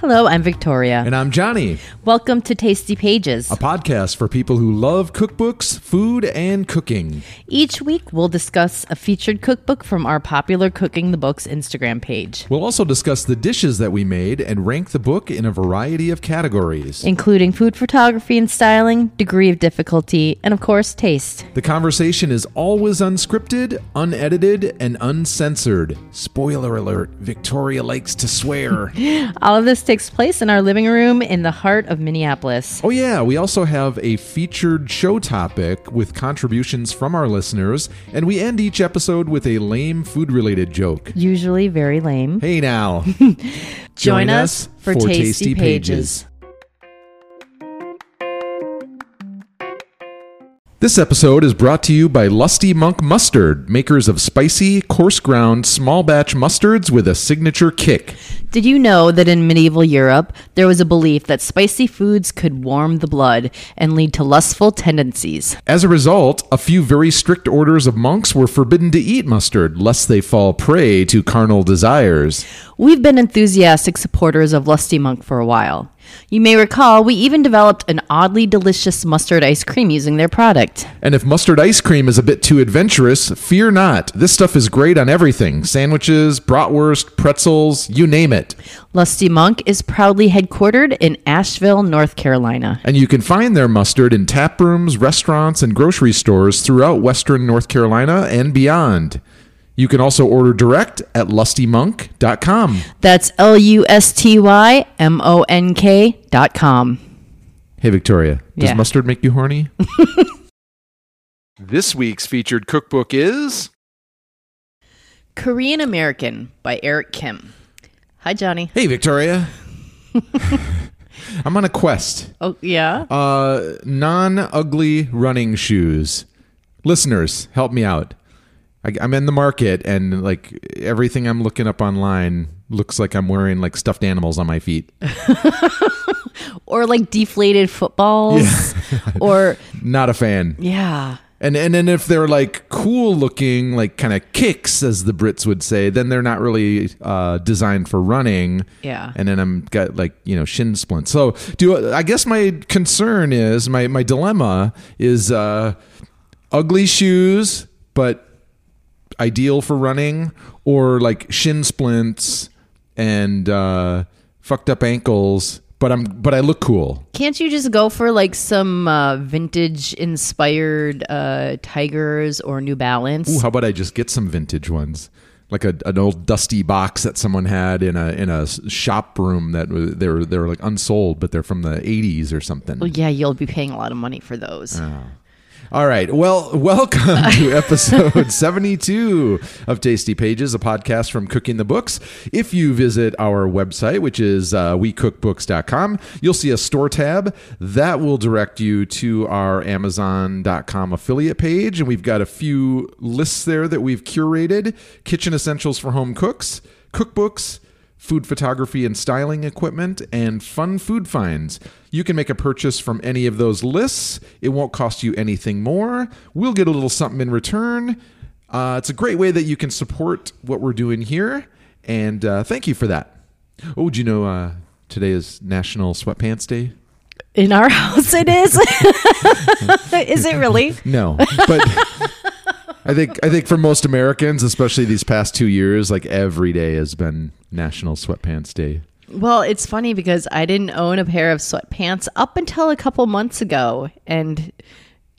Hello, I'm Victoria. And I'm Johnny, Welcome to Tasty Pages. a podcast for people who love cookbooks, food, and cooking. Each week, we'll discuss a featured cookbook from our popular Cooking the Books Instagram page, We'll also discuss the dishes that we made and rank the book in a variety of categories. including food photography and styling, degree of difficulty, and of course, taste. The conversation is always unscripted, unedited, and uncensored. Spoiler alert Victoria likes to swear. All of this takes place in our living room in the heart of Minneapolis. oh, yeah, we also have a featured show topic with contributions from our listeners, and we end each episode with a lame food related joke. Usually very lame. Hey now. Join, us for, Tasty, Pages. This episode is brought to you by Lusty Monk Mustard, makers of spicy, coarse ground, small batch mustards with a signature kick. Did you know that in medieval Europe, there was a belief that spicy foods could warm the blood and lead to lustful tendencies? As a result, a few very strict orders of monks were forbidden to eat mustard, lest they fall prey to carnal desires. We've been enthusiastic supporters of Lusty Monk for a while. You may recall we even developed an oddly delicious mustard ice cream using their product. And if mustard ice cream is a bit too adventurous, fear not. This stuff is great on everything sandwiches, bratwurst, pretzels, you name it. Lusty Monk is proudly headquartered in Asheville, North Carolina. And you can find their mustard in tap rooms, restaurants, and grocery stores throughout Western North Carolina and beyond. You can also order direct at lustymonk.com. That's L U S T Y M O N K dot com. Hey, Victoria, does Yeah. mustard make you horny? this week's featured cookbook is. Korean American by Eric Kim. Hi, Johnny. Hey, Victoria. I'm on a quest. Oh, yeah? Uh, non ugly running shoes. Listeners, help me out. I, I'm in the market, and like everything I'm looking up online looks like I'm wearing like stuffed animals on my feet. Or like deflated footballs. or, Not a fan. yeah. And and then if they're like cool looking, like kind of kicks, as the Brits would say, then they're not really uh, designed for running. Yeah. And then I'm got like you know shin splints. So do I guess my concern is my my dilemma is uh, ugly shoes, but ideal for running, or like shin splints and uh, fucked up ankles, but I'm but I look cool. Can't you just go for like some uh, vintage inspired uh, Tigers or New Balance? Ooh, how about I just get some vintage ones, like a, an old dusty box that someone had in a in a shop room that they were they were like unsold, but they're from the '80s or something. Well, yeah, you'll be paying a lot of money for those. All right. Well, welcome to episode 72 of Tasty Pages, a podcast from Cooking the Books. If you visit our website, which is uh, wecookbooks.com, you'll see a store tab that will direct you to our amazon.com affiliate page. And we've got a few lists there that we've curated kitchen essentials for home cooks, cookbooks, food photography and styling equipment, and fun food finds. You can make a purchase from any of those lists. It won't cost you anything more. We'll get a little something in return. Uh, it's a great way that you can support what we're doing here, and uh, thank you for that. Oh, do you know uh, today is National Sweatpants Day? In our house, it is. is it really? No, but I think I think for most Americans, especially these past two years, like every day has been National Sweatpants Day. Well, it's funny because I didn't own a pair of sweatpants up until a couple months ago, and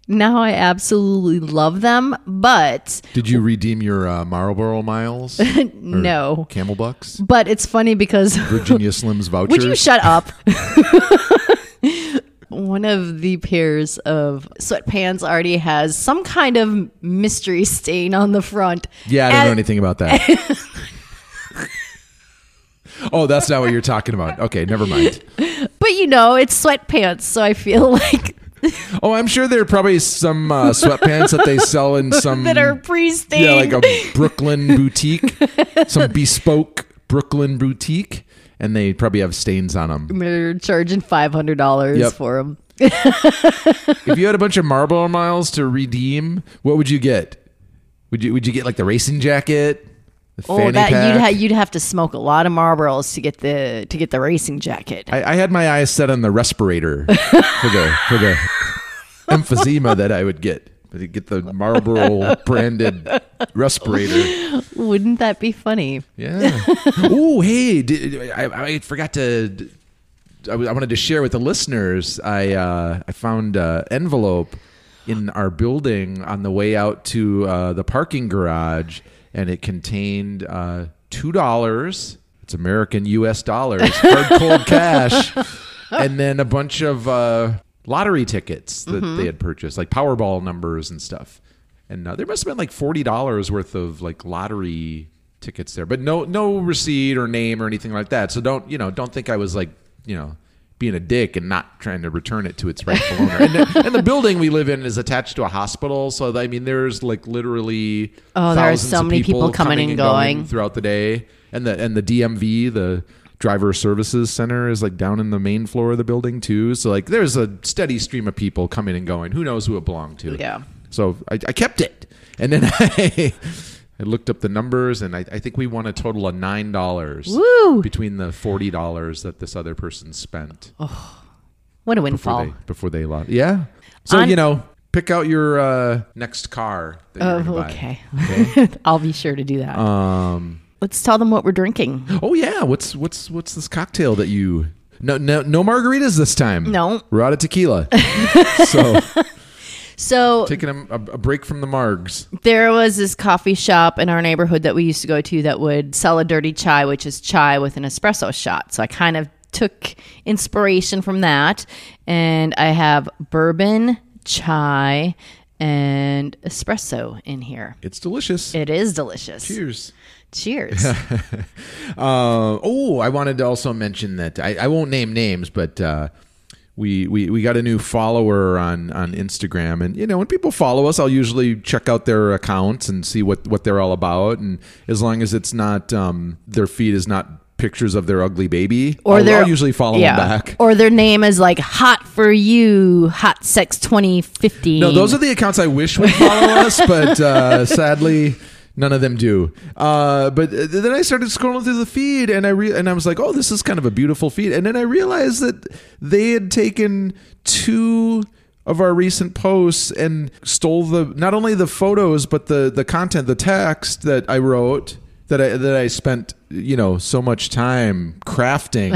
now I absolutely love them. But Did you redeem your uh, Marlboro miles? no, Camel Bucks? but it's funny because Virginia Slims vouchers? would you shut up? One of the pairs of sweatpants already has some kind of mystery stain on the front. yeah, I don't know anything about that. oh, that's not what you're talking about. Okay, never mind. But you know, it's sweatpants, so I feel like Oh, I'm sure there are probably some uh, sweatpants that they sell in some that are pre-stained. yeah, like a Brooklyn boutique, some bespoke Brooklyn boutique, and they probably have stains on them. They're charging five hundred dollars Yep. for them. If you had a bunch of Marlboro miles to redeem, what would you get? Would you would you get like the racing jacket? The Oh, fanny that you'd ha- you'd have to smoke a lot of Marlboros to get the to get the racing jacket. I, I had my eyes set on the respirator for the for the emphysema that I would get. To get the Marlboro branded respirator. Wouldn't that be funny? Yeah. oh, hey, did, I, I forgot to. I wanted to share with the listeners. I uh, I found an envelope in our building on the way out to uh, the parking garage, and it contained uh, two dollars. It's American U.S. dollars, hard cold cash, and then a bunch of uh, lottery tickets that they had purchased, like Powerball numbers and stuff. And uh, there must have been like forty dollars worth of like lottery tickets there, but no no receipt or name or anything like that. So don't you know? Don't think I was like you know being a dick and not trying to return it to its rightful owner. And the, and the building we live in is attached to a hospital, so I mean there's like literally Oh, there are so many people coming and going. throughout the day, and the and the DMV the driver services center is like down in the main floor of the building too. So like there's a steady stream of people coming and going. Who knows who it belonged to? Yeah. So I, I kept it, and then I, I looked up the numbers, and I, I think we won a total of nine dollars between the forty dollars that this other person spent Oh, What a before windfall! they before they lost. Yeah. So On- you know, pick out your uh, next car. That you're Oh, okay. Okay. I'll be sure to do that. Um. Let's tell them what we're drinking. Oh yeah. What's what's what's this cocktail that you? No no no margaritas this time. No. We're out of tequila. so So taking a, a, a break from the margs. there was this coffee shop in our neighborhood that we used to go to that would sell a dirty chai, which is chai with an espresso shot. So I kind of took inspiration from that, and I have bourbon, chai, and espresso in here. It's delicious. It is delicious. Cheers. Cheers. Uh, oh, I wanted to also mention that I, I won't name names, but uh, we, we we got a new follower on on Instagram, and you know when people follow us, I'll usually check out their accounts and see what what they're all about, and as long as it's not um, their feed is not pictures of their ugly baby, or I'll, their I'll usually follow yeah. them back. Or their name is like Hot for You, Hot Sex 2015. No, those are the accounts I wish would follow us, but uh, sadly, none of them do. Uh, but then I started scrolling through the feed, and I re- and I was like, "Oh, this is kind of a beautiful feed." And then I realized that they had taken two of our recent posts and stole the not only the photos but the the content, the text that I wrote. That I that I spent you know so much time crafting,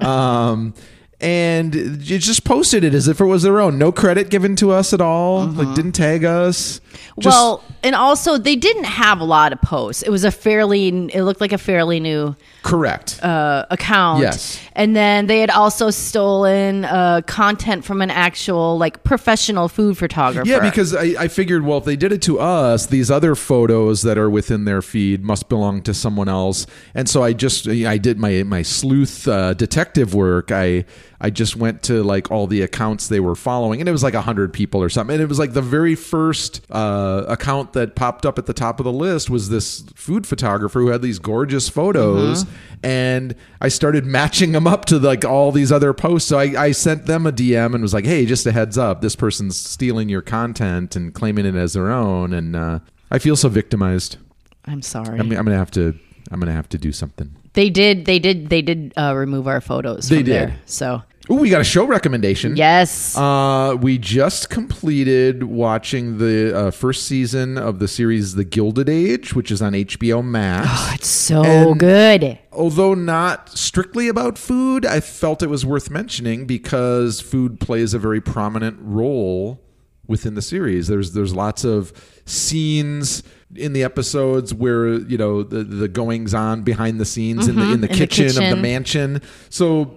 um, and you just posted it as if it was their own. No credit given to us at all. Like didn't tag us. Just, well, and also they didn't have a lot of posts. It was a fairly, it looked like a fairly new correct. uh, account. Yes. And then they had also stolen uh, content from an actual like professional food photographer. yeah, because I, I figured, well, if they did it to us, these other photos that are within their feed must belong to someone else. And so I just, I did my my sleuth uh, detective work. I I just went to like all the accounts they were following, and it was like a hundred people or something. And it was like the very first uh, account that popped up at the top of the list was this food photographer who had these gorgeous photos, and I started matching them up to like all these other posts. So I, I sent them a DM and was like, "Hey, just a heads up, this person's stealing your content and claiming it as their own." And uh, I feel so victimized. I'm sorry. I mean, I'm gonna have to. I'm gonna have to do something. they did. They did. They did uh, remove our photos. They from did. There. So Ooh, we got a show recommendation. yes. Uh, we just completed watching the uh, first season of the series The Gilded Age, which is on HBO Max. Oh, it's so and- good. Although not strictly about food, I felt it was worth mentioning because food plays a very prominent role within the series. There's there's lots of scenes in the episodes where you know the the goings on behind the scenes in the in the, in the kitchen, of the mansion. So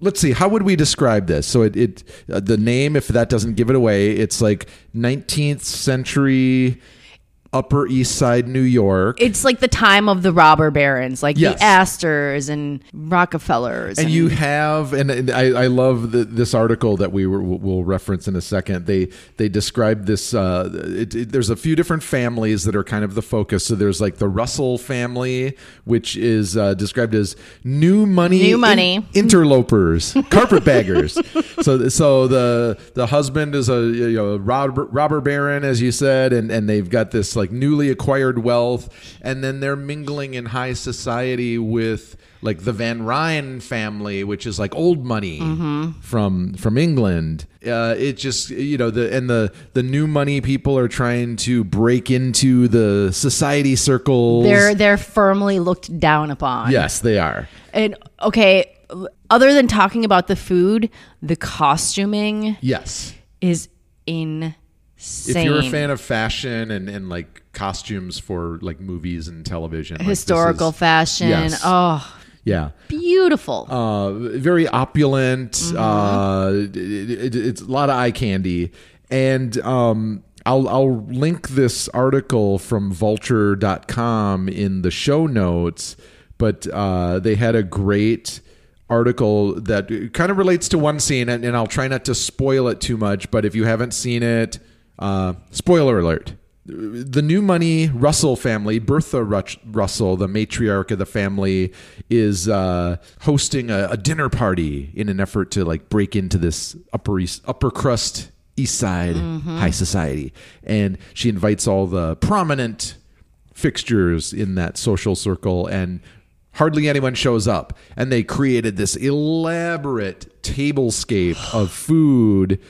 let's see how would we describe this? So it, it uh, the name if that doesn't give it away it's like 19th century upper east side new york It's like the time of the robber barons, like Yes. the Astors and Rockefellers. and you have and, and I, I love the, this article that we were, will reference in a second they they describe this uh, it, it- there's a few different families that are kind of the focus so there's like the russell family which is uh, described as new money New money. interlopers carpetbaggers so so the the husband is a you know robber, robber baron as you said and and they've got this like like newly acquired wealth, and then they're mingling in high society with like the Van Rhijn family, which is like old money from from England. Uh, it just you know the and the the new money people are trying to break into the society circles. They're they're firmly looked down upon. yes, they are. And okay, other than talking about the food, the costuming Yes. is insane. If you're a fan of fashion and, and like costumes for like movies and television, like, historical is- fashion, Yes. oh, yeah, beautiful. uh, very opulent. Mm-hmm. Uh, it, it- it's a lot of eye candy, and um, I'll I'll link this article from Vulture.com in the show notes. But uh, they had a great article that kind of relates to one scene, and, and I'll try not to spoil it too much. But if you haven't seen it, uh, spoiler alert. The new money Russell family, Bertha Russell, the matriarch of the family, is uh, hosting a, a dinner party in an effort to like break into this upper east, upper crust East Side high society, and she invites all the prominent fixtures in that social circle and hardly anyone shows up. And they created this elaborate tablescape of food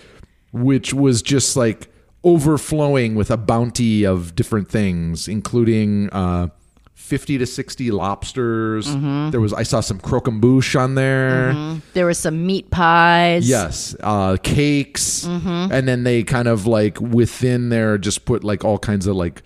which was just like overflowing with a bounty of different things including uh 50 to 60 lobsters there was i saw some croquembouche on there there was some meat pies. Yes, uh, cakes, Mm-hmm. and then they kind of like within there just put like all kinds of like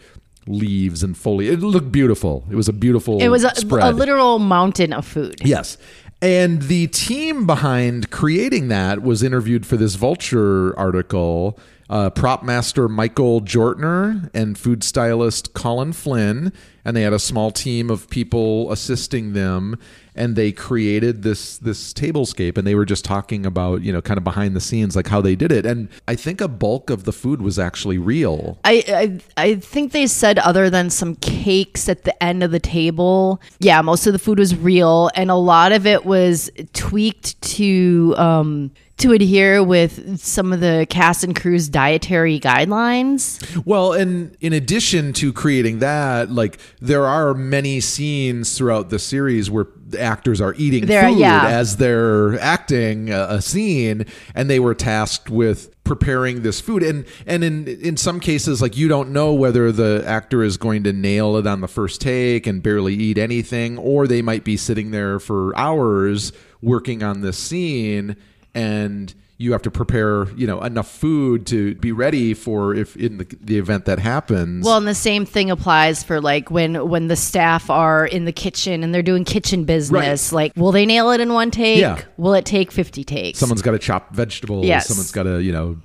leaves and foliage. It looked beautiful. It was a beautiful. It was a, a literal mountain of food. Yes. And the team behind creating that was interviewed for this Vulture article. Uh, prop master Michael Jortner and food stylist Colin Flynn, and they had a small team of people assisting them, and they created this this tablescape, and they were just talking about you know kind of behind the scenes like how they did it, and I think a bulk of the food was actually real. I, I I think they said other than some cakes at the end of the table, yeah, most of the food was real, and a lot of it was tweaked to um, to adhere with some of the cast and crew's dietary guidelines. Well, and in addition to creating that, like there are many scenes throughout the series where the actors are eating There- food yeah. as they're acting a, a scene, and they were tasked with preparing this food. And and in in some cases, like you don't know whether the actor is going to nail it on the first take and barely eat anything, or they might be sitting there for hours working on this scene and you have to prepare, you know, enough food to be ready for if in the, the event that happens. Well, and the same thing applies for like when when the staff are in the kitchen and they're doing kitchen business. Like, will they nail it in one take? Yeah. Will it take fifty takes? someone's got to chop vegetables. Yes. Someone's got to, you know,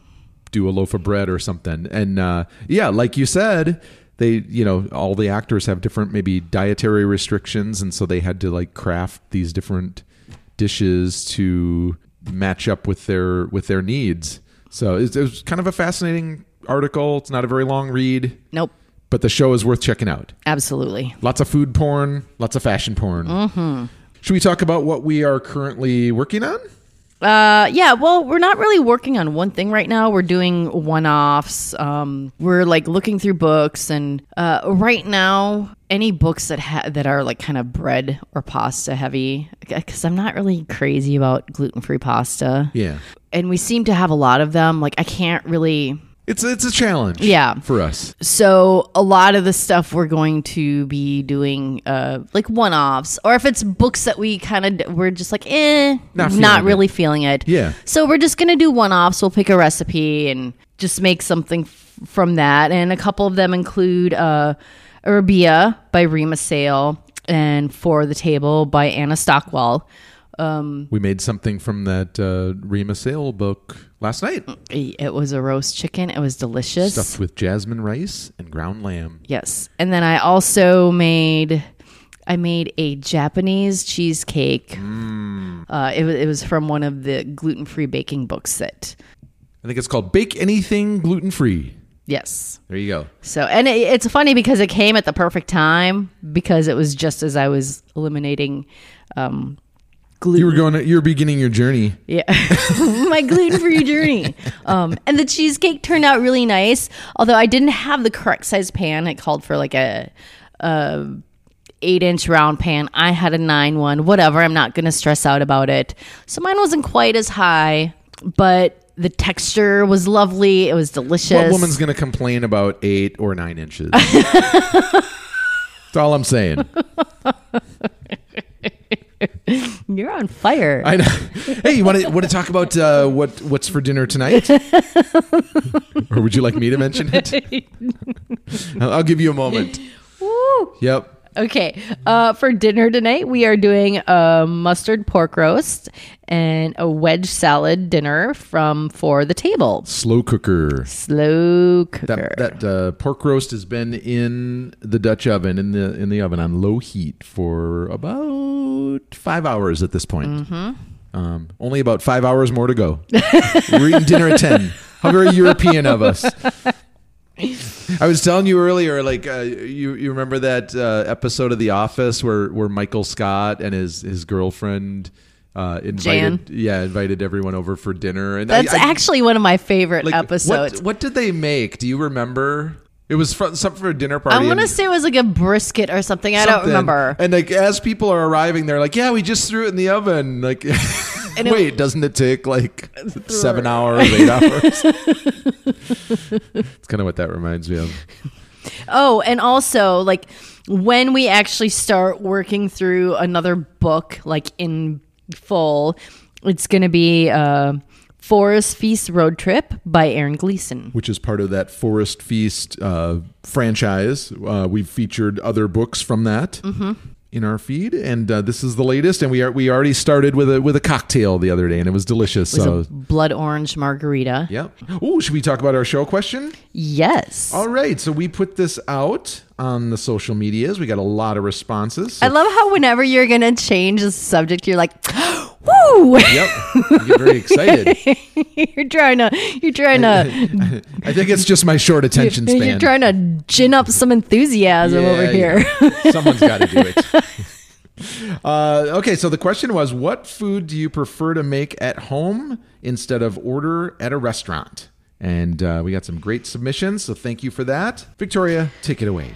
do a loaf of bread or something. And uh, yeah, like you said, they, you know, all the actors have different maybe dietary restrictions, and so they had to like craft these different dishes to match up with their with their needs. So it, was kind of a fascinating article. It's not a very long read, Nope. but the show is worth checking out. Absolutely. Lots of food porn, lots of fashion porn. Mm-hmm. Should we talk about what we are currently working on? Uh, yeah, well, we're not really working on one thing right now. We're doing one offs. Um, we're like looking through books, and uh, right now, any books that ha- that are like kind of bread or pasta heavy, because I'm not really crazy about gluten free pasta. Yeah. And we seem to have a lot of them. Like, I can't really. It's it's a challenge. Yeah. For us. So a lot of the stuff we're going to be doing, uh, like one offs, or if it's books that we kind of we're just like, eh, Not not, really feeling it. Yeah. So we're just gonna do one offs. We'll pick a recipe and just make something f- from that. And a couple of them include uh, Arabiya by Reem Assil and For the Table by Anna Stockwell. We made something from that uh, Reem Assil book last night, It was a roast chicken. It was delicious. stuffed with jasmine rice and ground lamb. Yes. And then I also made I made a Japanese cheesecake. Uh, it, was, it was from one of the gluten free baking books that, I think it's called Bake Anything Gluten Free. yes. There you go. So, and it, it's funny because it came at the perfect time because it was just as I was eliminating um, gluten. You were going. You were beginning your journey. Yeah, my gluten free journey. Um, and the cheesecake turned out really nice. Although I didn't have the correct size pan. It called for like a, a eight inch round pan. I had a nine one. Whatever. I'm not going to stress out about it. So mine wasn't quite as high, but the texture was lovely. It was delicious. What woman's going to complain about eight or nine inches? That's all I'm saying. You're on fire. I know. Hey, you want to want to talk about uh, what what's for dinner tonight, or would you like me to mention it? I'll I'll give you a moment. Woo. Yep. Okay. Uh, for dinner tonight, we are doing a mustard pork roast and a wedge salad dinner from For the Table. Slow cooker. Slow cooker. That that uh, pork roast has been in the Dutch oven in the in the oven on low heat for about five hours at this point. Mm-hmm. Um, only about five hours more to go. We're eating dinner at ten. How very European of us. I was telling you earlier, like uh, you you remember that uh, episode of The Office where where Michael Scott and his his girlfriend uh, invited yeah invited everyone over for dinner and That's I, I, actually one of my favorite like, episodes. What, what did they make? Do you remember? It was for, something for a dinner party. I want to say it was like a brisket or something. I don't remember. And like as people are arriving, they're like, "Yeah, we just threw it in the oven." Like, And it- wait, doesn't it take like seven hours, eight hours? it's kind of what that reminds me of. Oh, and also like when we actually start working through another book, like in full, it's going to be uh, Forest Feast Road Trip by Erin Gleeson. which is part of that Forest Feast uh, franchise. Uh, we've featured other books from that Mm-hmm. In our feed, and uh, this is the latest. And we are we already started with a with a cocktail the other day, and it was delicious. It was so, a blood orange margarita. Yep. Oh, should we talk about our show question? Yes. All right, so we put this out on the social medias. We got a lot of responses. So- I love how whenever you're going to change the subject, you're like, woo! yep, you get very excited. you're trying to, you're trying to, I think it's just my short attention span. you're trying to gin up some enthusiasm Yeah, over here. yeah. Someone's got to do it. Uh, okay, so the question was what food do you prefer to make at home instead of order at a restaurant? And uh, we got some great submissions, so thank you for that. Victoria, take it away.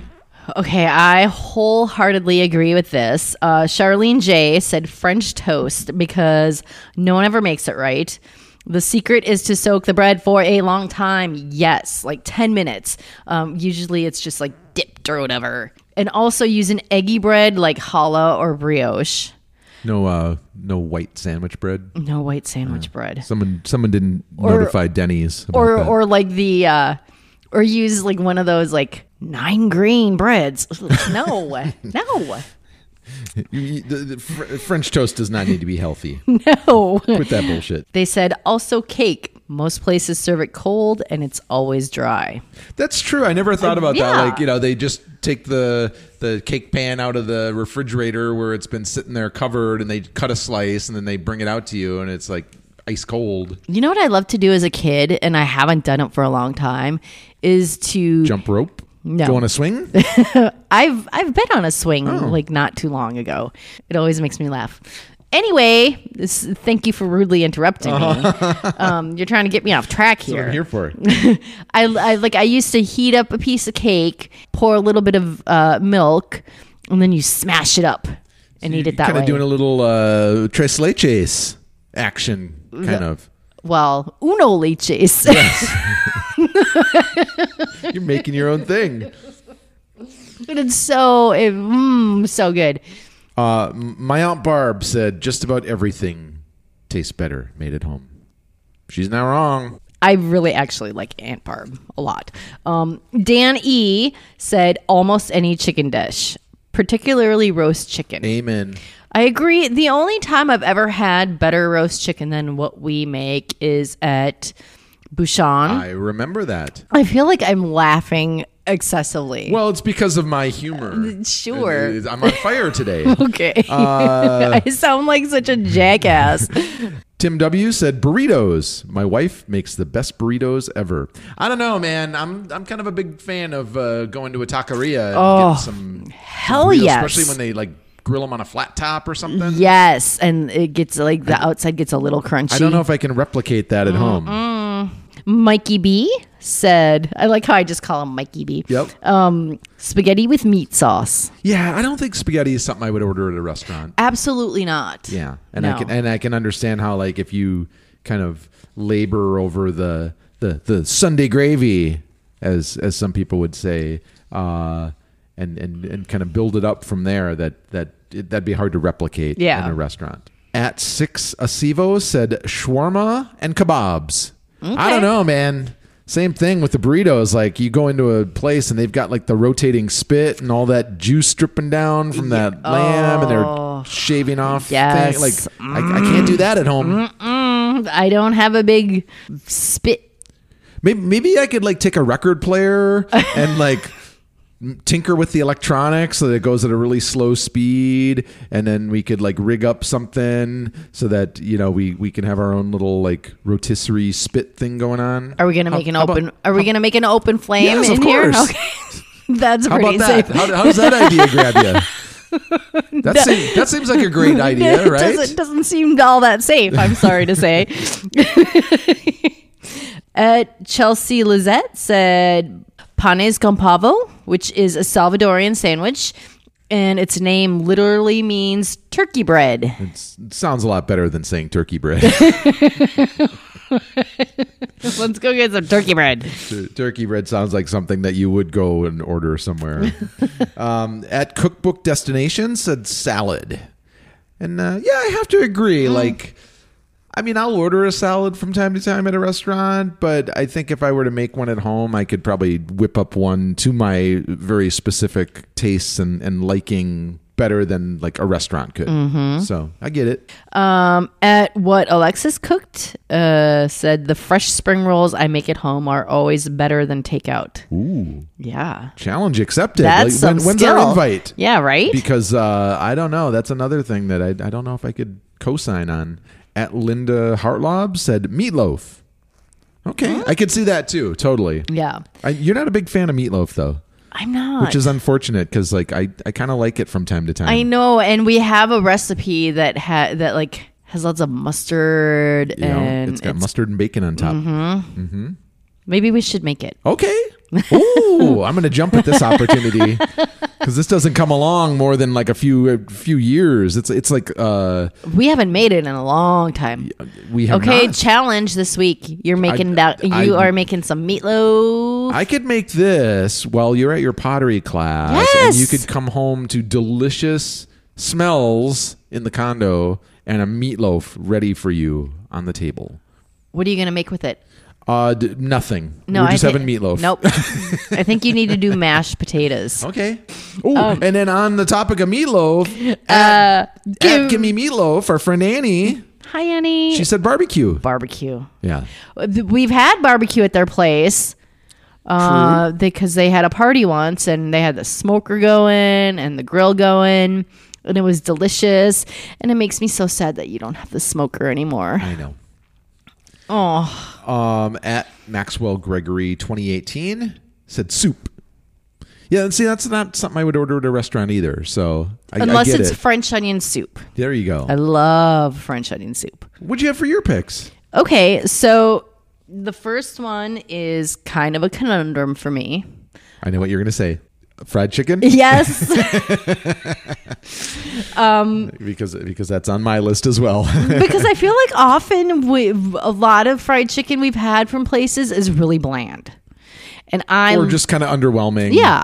Okay, I wholeheartedly agree with this. Uh, Charlene J said French toast because no one ever makes it right. The secret is to soak the bread for a long time. Yes, like 10 minutes. Um, usually it's just like dipped or whatever. And also use an eggy bread like challah or brioche. No, uh, no white sandwich bread. No white sandwich bread. Someone, someone didn't Or- notify Denny's. About Or, that. or like the, uh, or use like one of those like nine green breads. No, no, You- the, the fr- French toast does not need to be healthy. no. Quit that bullshit. They said also cake. Most places serve it cold and it's always dry. That's true. I never thought about yeah. that. Like, you know, they just take the the cake pan out of the refrigerator where it's been sitting there covered and they cut a slice and then they bring it out to you and it's like ice cold. You know what I love to do as a kid, and I haven't done it for a long time, is to Jump rope. No. Go on a swing. I've I've been on a swing like not too long ago. It always makes me laugh. Anyway, this, thank you for rudely interrupting me. Um, you're trying to get me off track That's what I'm here. here for. I, I like I used to heat up a piece of cake, pour a little bit of uh, milk, and then you smash it up and eat it that kind way. of doing a little uh, tres leches action, kind of. well, uno leches. You're making your own thing. But it's so it, mm, so good. Uh, my aunt Barb said just about everything tastes better made at home. She's not wrong. I really actually like Aunt Barb a lot. Um, Dan E said almost any chicken dish, particularly roast chicken. Amen. I agree. The only time I've ever had better roast chicken than what we make is at Bouchon. I remember that. I feel like I'm laughing excessively. Well, it's because of my humor. Sure. It- it- I'm on fire today. okay. I sound like such a jackass. Tim W said burritos. My wife makes the best burritos ever. I don't know, man. I'm I'm kind of a big fan of uh, going to a taqueria and Oh, get some hell burritos, yes. especially when they like grill them on a flat top or something. Yes, and it gets like the outside gets a little crunchy. I don't know if I can replicate that at home. Mikey B said, I like how I just call him Mikey B. Yep. Um, spaghetti with meat sauce. Yeah, I don't think spaghetti is something I would order at a restaurant. Absolutely not. Yeah, and I can and I can understand how like if you kind of labor over the the the Sunday gravy, as as some people would say, uh, and and and kind of build it up from there. That that it, that'd be hard to replicate Yeah. in a restaurant. At six Asivo said shawarma and kebabs. I don't know, man. Same thing with the burritos. Like you go into a place and they've got like the rotating spit and all that juice dripping down from that lamb, and they're shaving off. Yes. thing. Like I, I can't do that at home. Mm, I don't have a big spit. Maybe, maybe I could like take a record player and like tinker with the electronics so that it goes at a really slow speed and then we could like rig up something so that you know we we can have our own little like rotisserie spit thing going on Are we gonna How- make an how open? about- are we gonna make an open flame Yes, in of here? course. Okay, that's how pretty about that safe. how, how does that idea grab you that, seems, that seems like a great idea it right doesn't, doesn't seem all that safe. I'm sorry to say. uh, Chelsea Lizette said panes con pavo, which is a Salvadorian sandwich, and its name literally means turkey bread. It's- it sounds a lot better than saying turkey bread Let's go get some turkey bread. Turkey bread sounds like something that you would go and order somewhere. um, at Cookbook Destination said salad, and uh, yeah, I have to agree. Like, I mean, I'll order a salad from time to time at a restaurant, but I think if I were to make one at home, I could probably whip up one to my very specific tastes and, and liking better than like a restaurant could. So I get it. Um, at what Alexis cooked, uh, said the fresh spring rolls I make at home are always better than takeout. Ooh, Yeah, challenge accepted. that's Like, some when- when's skill. our invite? Yeah, right. because uh, I don't know. That's another thing that I, I don't know if I could co-sign on. At Linda Hartlob said meatloaf. Okay, I could see that too. Totally. yeah, I, you're not a big fan of meatloaf though, I'm not. which is unfortunate because like I, I kind of like it from time to time. I know, and we have a recipe that ha- that like has lots of mustard You know, and it's got it's- mustard and bacon on top. Hmm. Hmm. maybe we should make it. Okay. Ooh, I'm going to jump at this opportunity because this doesn't come along more than like a few a few years. It's it's like uh We haven't made it in a long time. we have Okay, not. challenge this week. You're making that. I- You are making some meatloaf. I could make this while you're at your pottery class, and you could come home to delicious smells in the condo and a meatloaf ready for you on the table. what are you gonna make with it? Uh, d- nothing. No, We're I just thi- having meatloaf. Nope. I think you need to do mashed potatoes. Okay. Oh, Um, and then on the topic of meatloaf, Uh, at, give- Gimme Meatloaf, our friend Annie, Hi, Annie. she said barbecue. barbecue. Yeah. We've had barbecue at their place. Uh, because they had a party once and they had the smoker going and the grill going and it was delicious and it makes me so sad that you don't have the smoker anymore. I know. Oh, Um, at Maxwell Gregory 2018 said soup. Yeah, and see, that's not something I would order at a restaurant either. So I, I unless get it's it. French onion soup. there you go. I love French onion soup. What'd you have for your picks? Okay, so the first one is kind of a conundrum for me. I know what you're going to say. Fried chicken, Yes. because because that's on my list as well. because I feel like often we, a lot of fried chicken we've had from places is really bland. And I or just kind of underwhelming. yeah.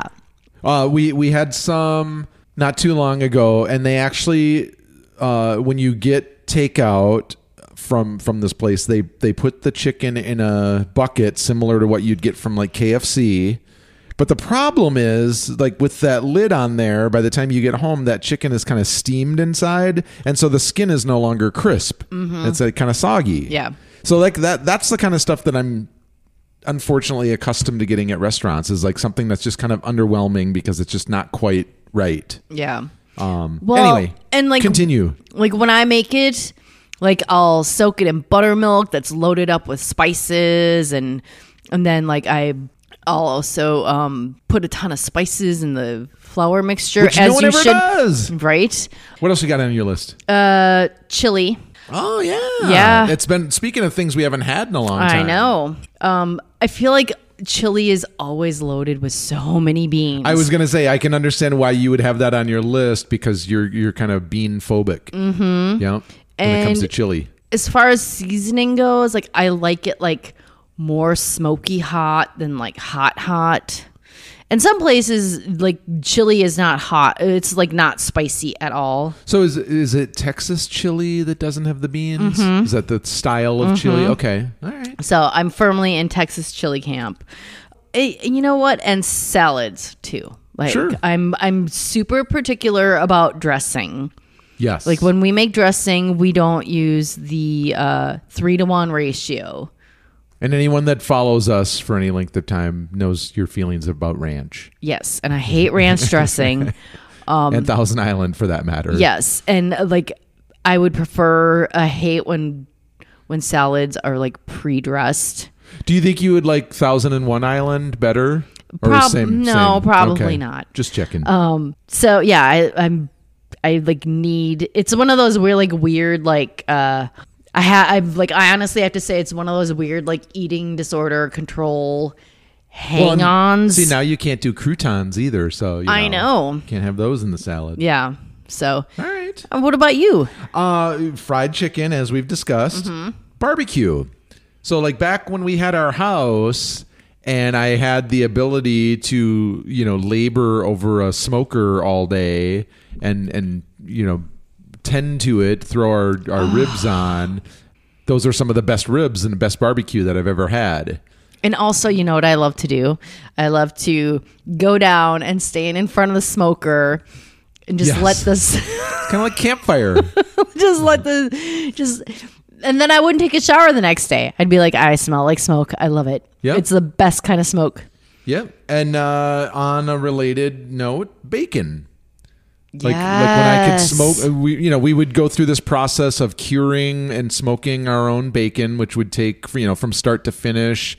Uh, we we had some not too long ago, and they actually, uh, when you get takeout from from this place, they they put the chicken in a bucket similar to what you'd get from like KFC. But the problem is, like with that lid on there, by the time you get home, that chicken is kind of steamed inside, and so the skin is no longer crisp. It's like kind of soggy. Yeah. So like that that's the kind of stuff that I'm unfortunately accustomed to getting at restaurants is like something that's just kind of underwhelming because it's just not quite right. Yeah. Um Well, anyway, and, like- continue. Like when I make it, like I'll soak it in buttermilk that's loaded up with spices and and then like I I'll also um, put a ton of spices in the flour mixture, Which as no one you ever should. does. Right? What else you got on your list? Uh, chili. Oh yeah, Yeah. It's been speaking of things we haven't had in a long time. I know. Um, I feel like chili is always loaded with so many beans. I was gonna say I can understand why you would have that on your list because you're you're kind of bean phobic. Mm-hmm. Yeah. When it comes to And- chili. as far as seasoning goes, like I like it like more smoky hot than like hot hot. And some places like chili is not hot. It's like not spicy at all. So is is it Texas chili that doesn't have the beans? Mm-hmm. Is that the style of chili? Okay. All right. So I'm firmly in Texas chili camp. Eh, you know what? And salads too. Like Sure. I'm I'm super particular about dressing. Yes. Like when we make dressing, we don't use the uh, three to one ratio. And anyone that follows us for any length of time knows your feelings about ranch Yes, and I hate ranch dressing. and Thousand Island for that matter. Yes, and uh, like I would prefer. I hate when when salads are like pre-dressed. Do you think you would like Thousand and One Island better? Or Prob- same, no, same? probably Okay. not. Just checking. Um. So yeah, I, I'm. I like need. It's one of those weird, like weird, like. uh I have. I've like. I honestly have to say, it's one of those weird, like eating disorder control hang-ons. See, now you can't do croutons either. So you I know. can't have those in the salad. Yeah. So, All right. uh, what about you? Uh, fried chicken, as we've discussed. Barbecue. So, like back when we had our house, and I had the ability to, you know, labor over a smoker all day, and and you know, tend to it, throw our our ribs on. Those are some of the best ribs and the best barbecue that I've ever had. And also, you know what I love to do? I love to go down and stand in front of the smoker and just Yes. let this, Kind of like campfire. just let the, just, and then I wouldn't take a shower the next day. I'd be like, I smell like smoke. I love it. Yeah. It's the best kind of smoke. Yep. And uh, on a related note, bacon. Like, like when I could smoke, we you know we would go through this process of curing and smoking our own bacon, which would take you know from start to finish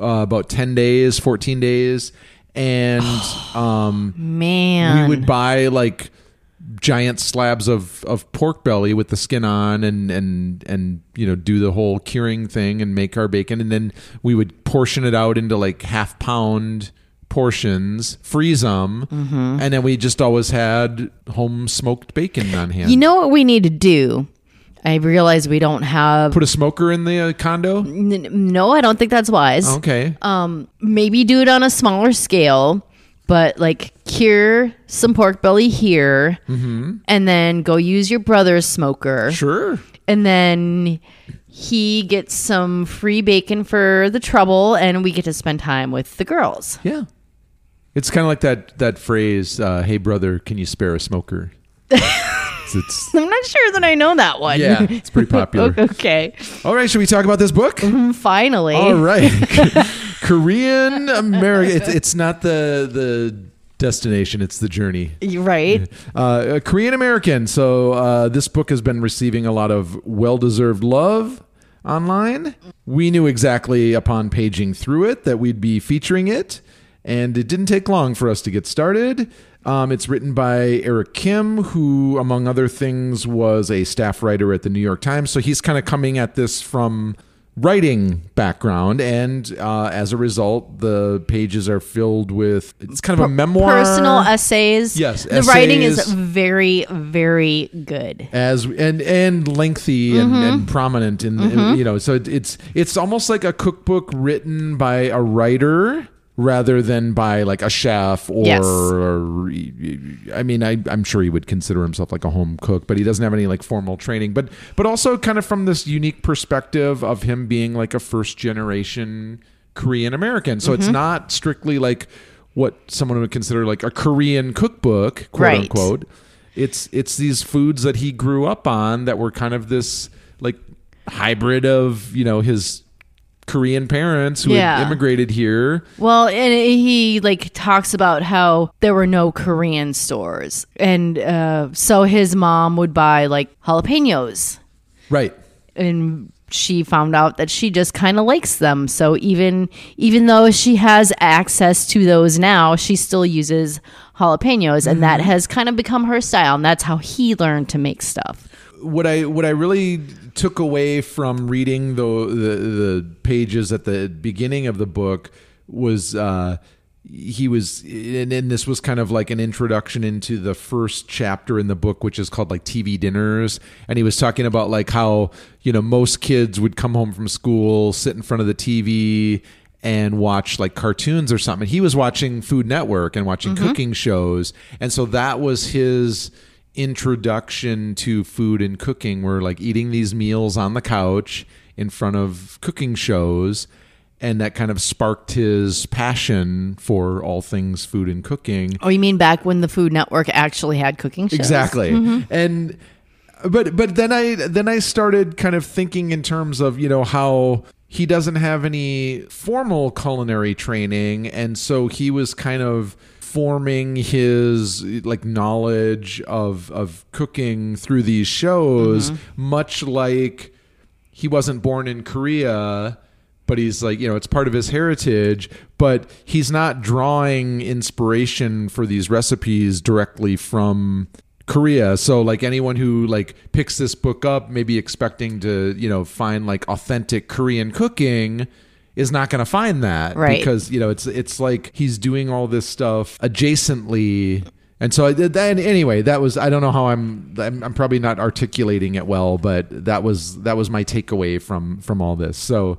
uh, about ten days, fourteen days, and um, Man. we would buy like giant slabs of, of pork belly with the skin on and and and you know do the whole curing thing and make our bacon. And then we would portion it out into like half pound portions freeze them and then we just always had home smoked bacon on hand. You know what we need to do? I realize we don't have, put a smoker in the uh, condo? N- no, I don't think that's wise. okay. Um maybe do it on a smaller scale but like cure some pork belly here and then go use your brother's smoker. Sure. And then he gets some free bacon for the trouble and we get to spend time with the girls. Yeah it's kind of like that that phrase uh, hey brother can you spare a smoker it's, i'm not sure that i know that one yeah it's pretty popular okay All right, should we talk about this book? finally All right, Korean American. It's, it's not the the destination; it's the journey. Right Uh, Korean American. So uh, this book has been receiving a lot of well deserved love online. We knew exactly upon paging through it that we'd be featuring it, and it didn't take long for us to get started. Um, it's written by Eric Kim, who, among other things, was a staff writer at the New York Times. So he's kind of coming at this from writing background. And uh, as a result the pages are filled with it's kind of a memoir. personal essays. Yes, the writing is very very good. As and and lengthy and, Mm-hmm. and prominent in in- you know so it, it's it's almost like a cookbook written by a writer rather than by like a chef or, Yes. I mean I I'm sure he would consider himself like a home cook but he doesn't have any like formal training but but also kind of from this unique perspective of him being like a first generation Korean American so it's Mm-hmm. not strictly like what someone would consider like a Korean cookbook quote Right. unquote it's it's these foods that he grew up on that were kind of this like hybrid of you know his Korean parents who Yeah. had immigrated here. Well, and he like talks about how there were no Korean stores, and uh, so his mom would buy like jalapenos Right. and she found out that she just kind of likes them. So even even though she has access to those now, she still uses jalapenos and that has kind of become her style and that's how he learned to make stuff. What I what I really took away from reading the the, the pages at the beginning of the book was uh, he was and, and this was kind of like an introduction into the first chapter in the book which is called like TV dinners and he was talking about like how you know most kids would come home from school sit in front of the TV and watch like cartoons or something. He was watching Food Network and watching cooking shows. And so that was his introduction to food and cooking. We're like eating these meals on the couch in front of cooking shows. And that kind of sparked his passion for all things food and cooking. Oh, you mean back when the Food Network actually had cooking shows? Exactly. Mm-hmm. And but but then I then I started kind of thinking in terms of, you know, how he doesn't have any formal culinary training and so he was kind of forming his like knowledge of of cooking through these shows mm-hmm. much like he wasn't born in Korea but he's like you know it's part of his heritage but he's not drawing inspiration for these recipes directly from Korea. So like anyone who like picks this book up maybe expecting to you know find like authentic Korean cooking is not going to find that Right. because you know it's it's like he's doing all this stuff adjacently and so I did that anyway that was I don't know how I'm, I'm I'm probably not articulating it well but that was that was my takeaway from from all this so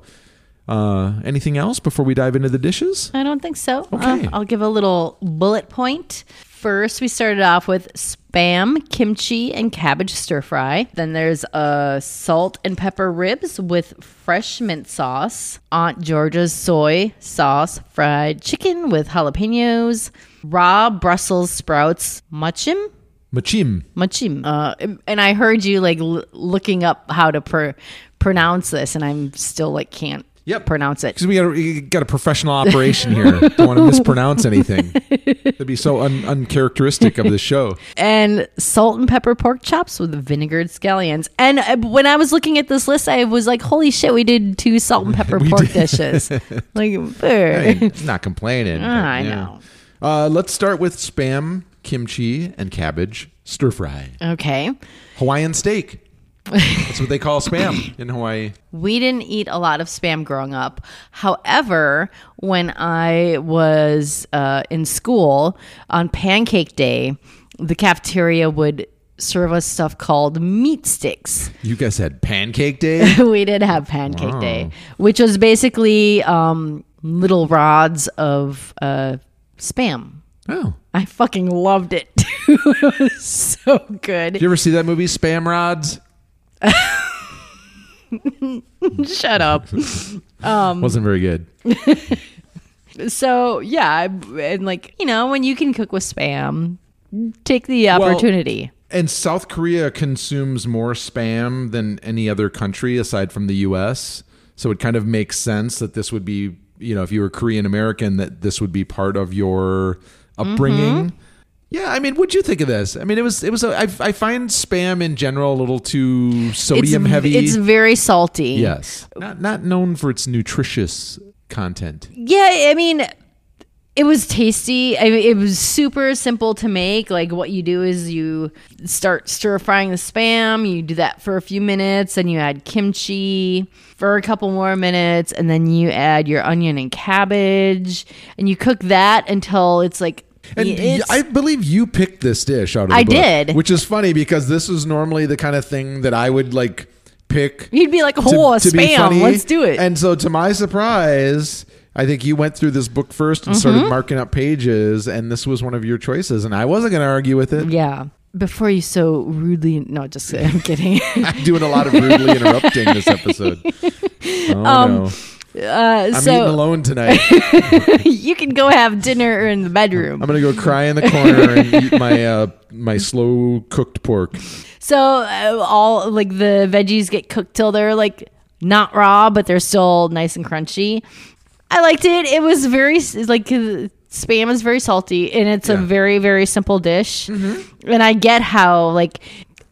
uh anything else before we dive into the dishes I don't think so. Okay. Uh, I'll give a little bullet point. First, we started off with spam, kimchi, and cabbage stir fry. Then there's uh, salt and pepper ribs with fresh mint sauce. Aunt Georgia's soy sauce, fried chicken with jalapenos, raw Brussels sprouts, muchim, machim Machim. Uh, and I heard you like l- looking up how to pr- pronounce this, and I'm still like can't Yep. pronounce it. because we got we got a professional operation here don't want to mispronounce anything that'd be so un, uncharacteristic of the show And salt and pepper pork chops with vinegared scallions. And uh, when I was looking at this list, I was like, "Holy shit, we did two salt and pepper We pork did. dishes!" like, Hey, brr. not complaining. but, I yeah. know. Uh, let's start with spam, kimchi, and cabbage stir fry. okay. Hawaiian steak. That's what they call spam in Hawaii. We didn't eat a lot of spam growing up. However, when I was uh, in school on Pancake Day, the cafeteria would serve us stuff called meat sticks. You guys had pancake day? we did have Pancake Day, which was basically um, little rods of uh, spam. Oh. I fucking loved it. it was so good. Did you ever see that movie, Spam Rods? Shut up. Um, Wasn't very good. So yeah, I- and like you know, when you can cook with spam, take the opportunity. And South Korea consumes more spam than any other country aside from the US. So it kind of makes sense that this would be, you know, if you were Korean American, that this would be part of your upbringing. Yeah, I mean, what'd you think of this? I mean, it was, it was. A, I, I find spam in general a little too it's sodium heavy. It's very salty. yes, not not known for its nutritious content. Yeah, I mean, it was tasty. I mean, it was super simple to make. Like what you do is you start stir frying the spam. You do that for a few minutes, and you add kimchi for a couple more minutes, and then you add your onion and cabbage, and you cook that until it's like. And it's- I believe you picked this dish out of the I book, did. which is funny because this is normally the kind of thing that I would like pick. You'd be like, to- "Oh, to be spam! Let's do it." And so, to my surprise, I think you went through this book first and Mm-hmm. started marking up pages, and this was one of your choices, and I wasn't going to argue with it. yeah. Before you so rudely, no, just I'm kidding. I'm doing a lot of rudely interrupting this episode. Oh no, Uh, I'm eating alone tonight. you can go have dinner in the bedroom. I'm gonna go cry in the corner and eat my uh, my slow cooked pork. So uh, all like the veggies get cooked till they're like not raw, but they're still nice and crunchy. I liked it. It was very like uh, spam is very salty, and it's a very very simple dish. And I get how like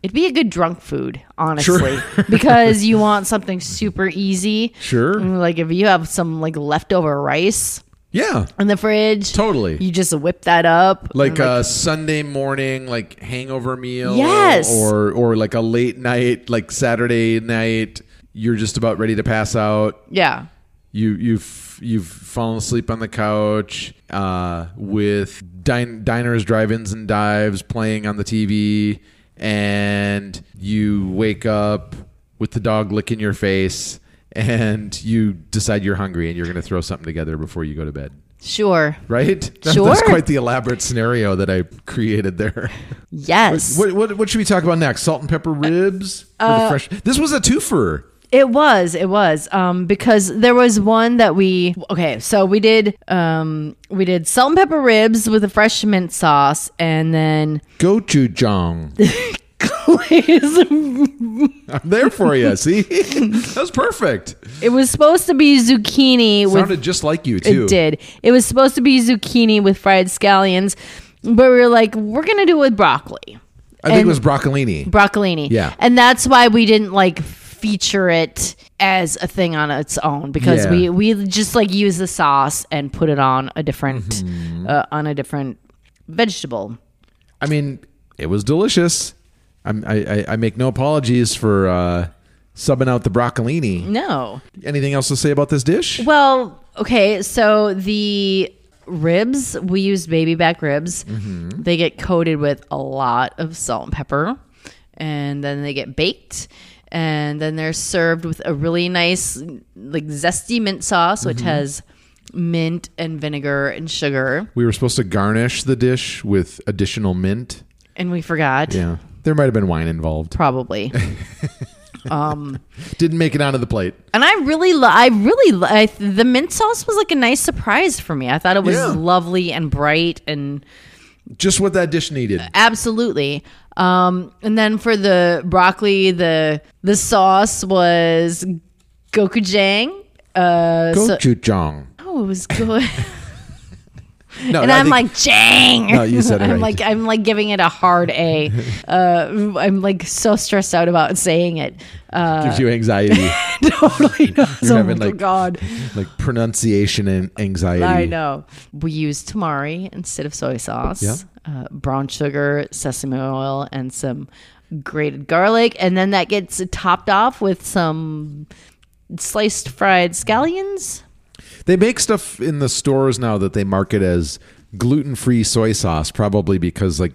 It'd be a good drunk food, honestly, because you want something super easy. Sure. Like if you have some like leftover rice Yeah. in the fridge, Totally. you just whip that up. like a Sunday morning like hangover meal Yes. or or like a late night like Saturday night you're just about ready to pass out yeah, you you've you've fallen asleep on the couch uh, with din- diners drive-ins and dives playing on the TV and you wake up with the dog licking your face and you decide you're hungry and you're going to throw something together before you go to bed sure, right? That- Sure. That's quite the elaborate scenario that I created there. yes. What, what, what should we talk about next? Salt and pepper ribs? Uh, fresh, this was a twofer. It was, it was, um, because there was one that we okay. So we did, um, we did salt and pepper ribs with a fresh mint sauce, and then Gochujang. I'm there for you. See? that was perfect. it was supposed to be zucchini with. Sounded just like you, too. It did. It was supposed to be zucchini with fried scallions, but we were like, we're gonna do it with broccoli, I think it was broccolini. broccolini. Yeah. and that's why we didn't like feature it as a thing on its own because Yeah. we we just like use the sauce and put it on a different Mm-hmm. uh, on a different vegetable. I mean, it was delicious. I'm, I, I, I make no apologies for uh, subbing out the broccolini. No. Anything else to say about this dish? Well, okay, so the ribs, we use baby back ribs. Mm-hmm. They get coated with a lot of salt and pepper, and then they get baked. And then they're served with a really nice, like zesty mint sauce, Mm-hmm. which has mint and vinegar and sugar. We were supposed to garnish the dish with additional mint. And we forgot, Yeah. There might have been wine involved. probably. Didn't make it onto the plate. And I really, lo- I really, lo- I, the mint sauce was like a nice surprise for me. I thought it was Yeah. lovely and bright and Just what that dish needed. Absolutely. Um, and then for the broccoli, the the sauce was gochujang. Uh, so- Gochujang. oh, it was good. No, and I I'm think- like, jang. No, you said it I'm right. like, I'm like giving it a hard A. Uh, I'm like so stressed out about saying it. Uh, gives you anxiety, totally. You're oh having, my like, god. like pronunciation and anxiety. I know. We use tamari instead of soy sauce, Yeah. Uh, brown sugar, sesame oil, and some grated garlic. And then that gets topped off with some sliced fried scallions. They make stuff in the stores now that they market as gluten-free soy sauce, probably because like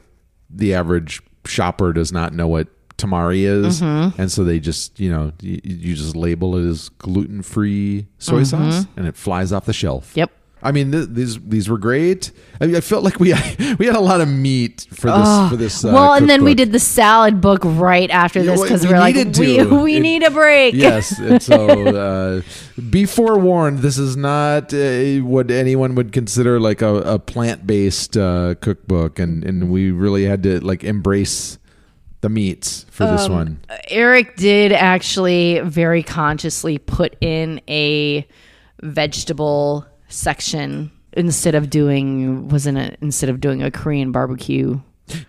the average shopper does not know what tamari is, Mm-hmm. and so they just you know you, you just label it as gluten-free soy sauce, and it flies off the shelf. Mm-hmm. Yep. I mean, th- these these were great. I mean, I felt like we we had a lot of meat for this for this. Uh, well, and then we did the salad book right after this because we we are like, needed we, to. we It- need a break. yes, and so uh, be forewarned. This is not uh, what anyone would consider like a, a plant based uh, cookbook, and and we really had to like embrace the meats for Um, this one. Eric did actually very consciously put in a vegetable section instead of doing wasn't it instead of doing a Korean barbecue.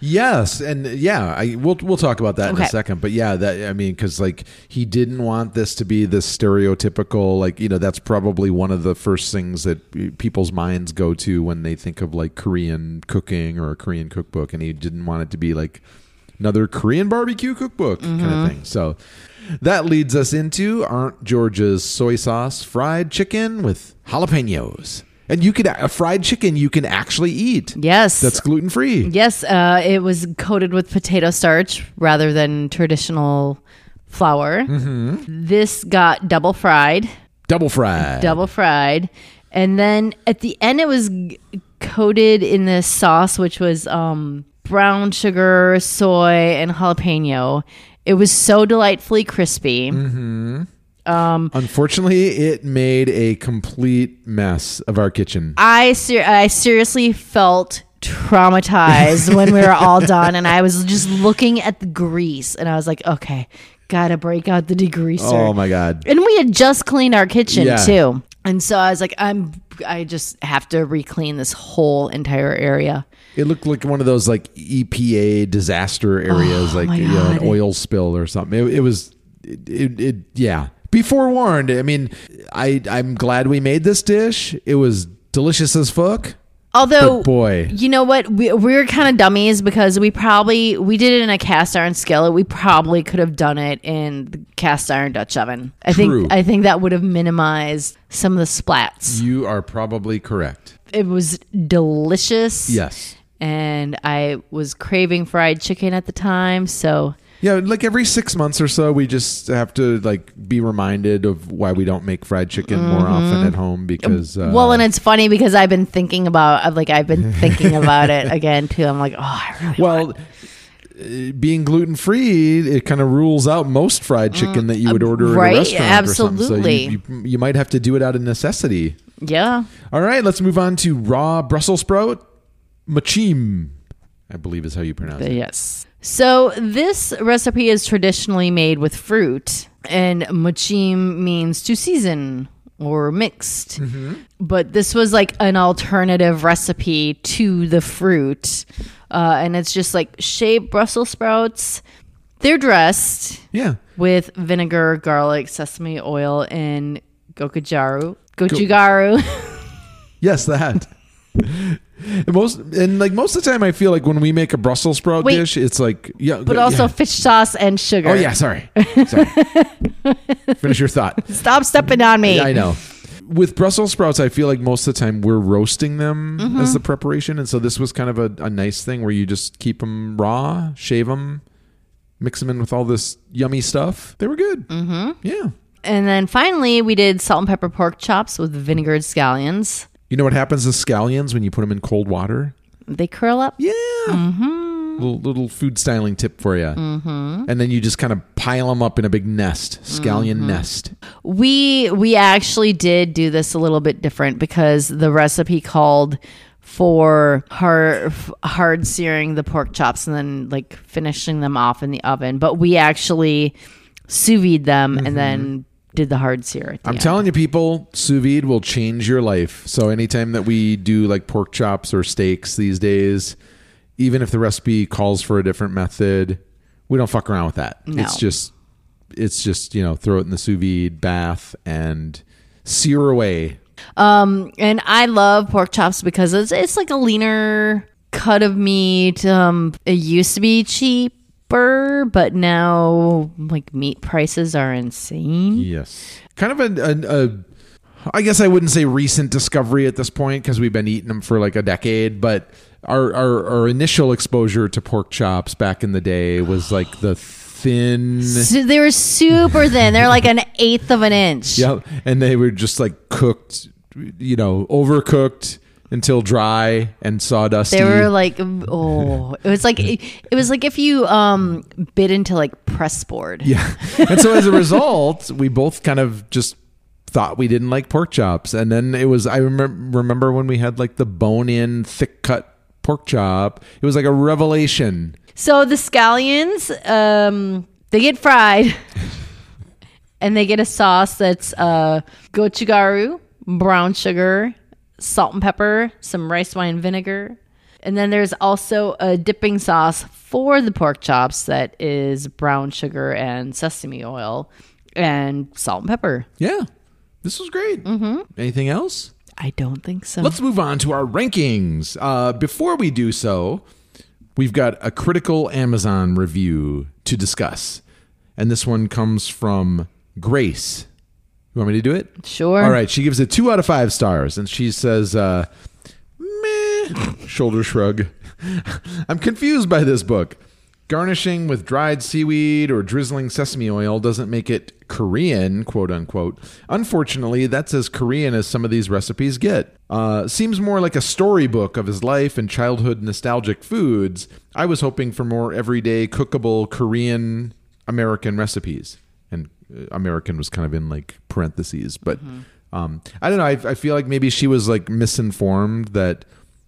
Yes, and yeah, I we'll we'll talk about that in a second. But yeah, that I mean, because like he didn't want this to be the stereotypical, like you know, that's probably one of the first things that people's minds go to when they think of like Korean cooking or a Korean cookbook, and he didn't want it to be like another Korean barbecue cookbook kind of mm-hmm. thing. So that leads us into Aunt George's soy sauce fried chicken with jalapenos, and you could a fried chicken you can actually eat. Yes. That's gluten free. yes, uh, it was coated with potato starch rather than traditional flour. Mm-hmm. This got double fried. Double fried. double fried and then at the end it was coated in this sauce which was um, brown sugar soy and jalapeno it was so delightfully crispy Um, Unfortunately, it made a complete mess of our kitchen. I, ser- I seriously felt traumatized when we were all done and i was just looking at the grease and i was like okay gotta break out the degreaser Oh my god. And we had just cleaned our kitchen Yeah. too. And so I was like, I'm I just have to re-clean this whole entire area. It looked like one of those like EPA disaster areas, Oh, like my you know, an God. oil spill or something. It, it was, it, it, it, yeah. Be forewarned. I mean, I I'm glad we made this dish. It was delicious as fuck. Although, But boy. you know what? We, we're kind of dummies because we probably we did it in a cast iron skillet. We probably could have done it in the cast iron Dutch oven. I True. think I think that would have minimized some of the splats. You are probably correct. It was delicious. Yes. and I was craving fried chicken at the time, so Yeah, like every six months or so, we just have to like be reminded of why we don't make fried chicken more often at home because uh, Mm-hmm. well, and it's funny because I've been thinking about like I've been thinking about it again too. I'm like, oh, I really well, uh, being gluten free, it kind of rules out most fried chicken that you would order Mm, right, at a restaurant. Or something. So absolutely. you, you, you might have to do it out of necessity. yeah. All right, let's move on to raw Brussels sprout machim. I believe is how you pronounce it. Yes. So this recipe is traditionally made with fruit, and machim means to season or mixed. But this was like an alternative recipe to the fruit, uh, and it's just like shaved Brussels sprouts. They're dressed Yeah. with vinegar, garlic, sesame oil, and gochugaru. Gochugaru. Yes, that. And most and like most of the time, I feel like when we make a Brussels sprout Wait. dish, it's like yeah, but yeah. also fish sauce and sugar. Oh yeah, sorry. Sorry. Finish your thought. Stop stepping on me. Yeah, I know. With Brussels sprouts, I feel like most of the time we're roasting them Mm-hmm. as the preparation, and so this was kind of a, a nice thing where you just keep them raw, shave them, mix them in with all this yummy stuff. They were good. Mm-hmm. Yeah. And then finally, we did salt and pepper pork chops with vinegared scallions. You know what happens to scallions when you put them in cold water? They curl up. Yeah. Mm-hmm. Little, little food styling tip for you. Mm-hmm. And then you just kind of pile them up in a big nest, scallion Mm-hmm. nest. We we actually did do this a little bit different because the recipe called for hard hard searing the pork chops and then like finishing them off in the oven. But we actually sous vide them and then did the hard sear. At the I'm end. telling you, people, sous vide will change your life. So anytime that we do like pork chops or steaks these days, even if the recipe calls for a different method, we don't fuck around with that. No. It's just, it's just you know, throw it in the sous vide bath and sear away. Um, and I love pork chops because it's it's like a leaner cut of meat. Um, it used to be cheaper, but now like meat prices are insane. Yes, kind of a. a, a I guess I wouldn't say recent discovery at this point because we've been eating them for like a decade, but our, our our initial exposure to pork chops back in the day was like the thin So they were super thin. They're like an eighth of an inch. Yep. And they were just like cooked, you know, overcooked until dry and sawdusty. They were like, oh, it was like it, was like if you um bit into like press board. yeah. And so as a result, we both kind of just thought we didn't like pork chops. And then it was, I remember, remember when we had like the bone in, thick cut pork chop, it was like a revelation. So the scallions, um, they get fried, and they get a sauce that's uh, gochugaru, brown sugar, salt and pepper, some rice wine vinegar, and then there's also a dipping sauce for the pork chops that is brown sugar and sesame oil and salt and pepper. Yeah. This was great. Mm-hmm. Anything else? I don't think so. Let's move on to our rankings. Uh, before we do so, we've got a critical Amazon review to discuss. And this one comes from Grace. You want me to do it? sure. All right. She gives it two out of five stars. And she says, uh, meh, shoulder shrug. I'm confused by this book. Garnishing with dried seaweed or drizzling sesame oil doesn't make it Korean, quote unquote. Unfortunately, that's as Korean as some of these recipes get. Uh, seems more like a storybook of his life and childhood nostalgic foods. I was hoping for more everyday cookable Korean American recipes. Uh, American was kind of in like parentheses, but um, I don't know. I, I feel like maybe she was like misinformed that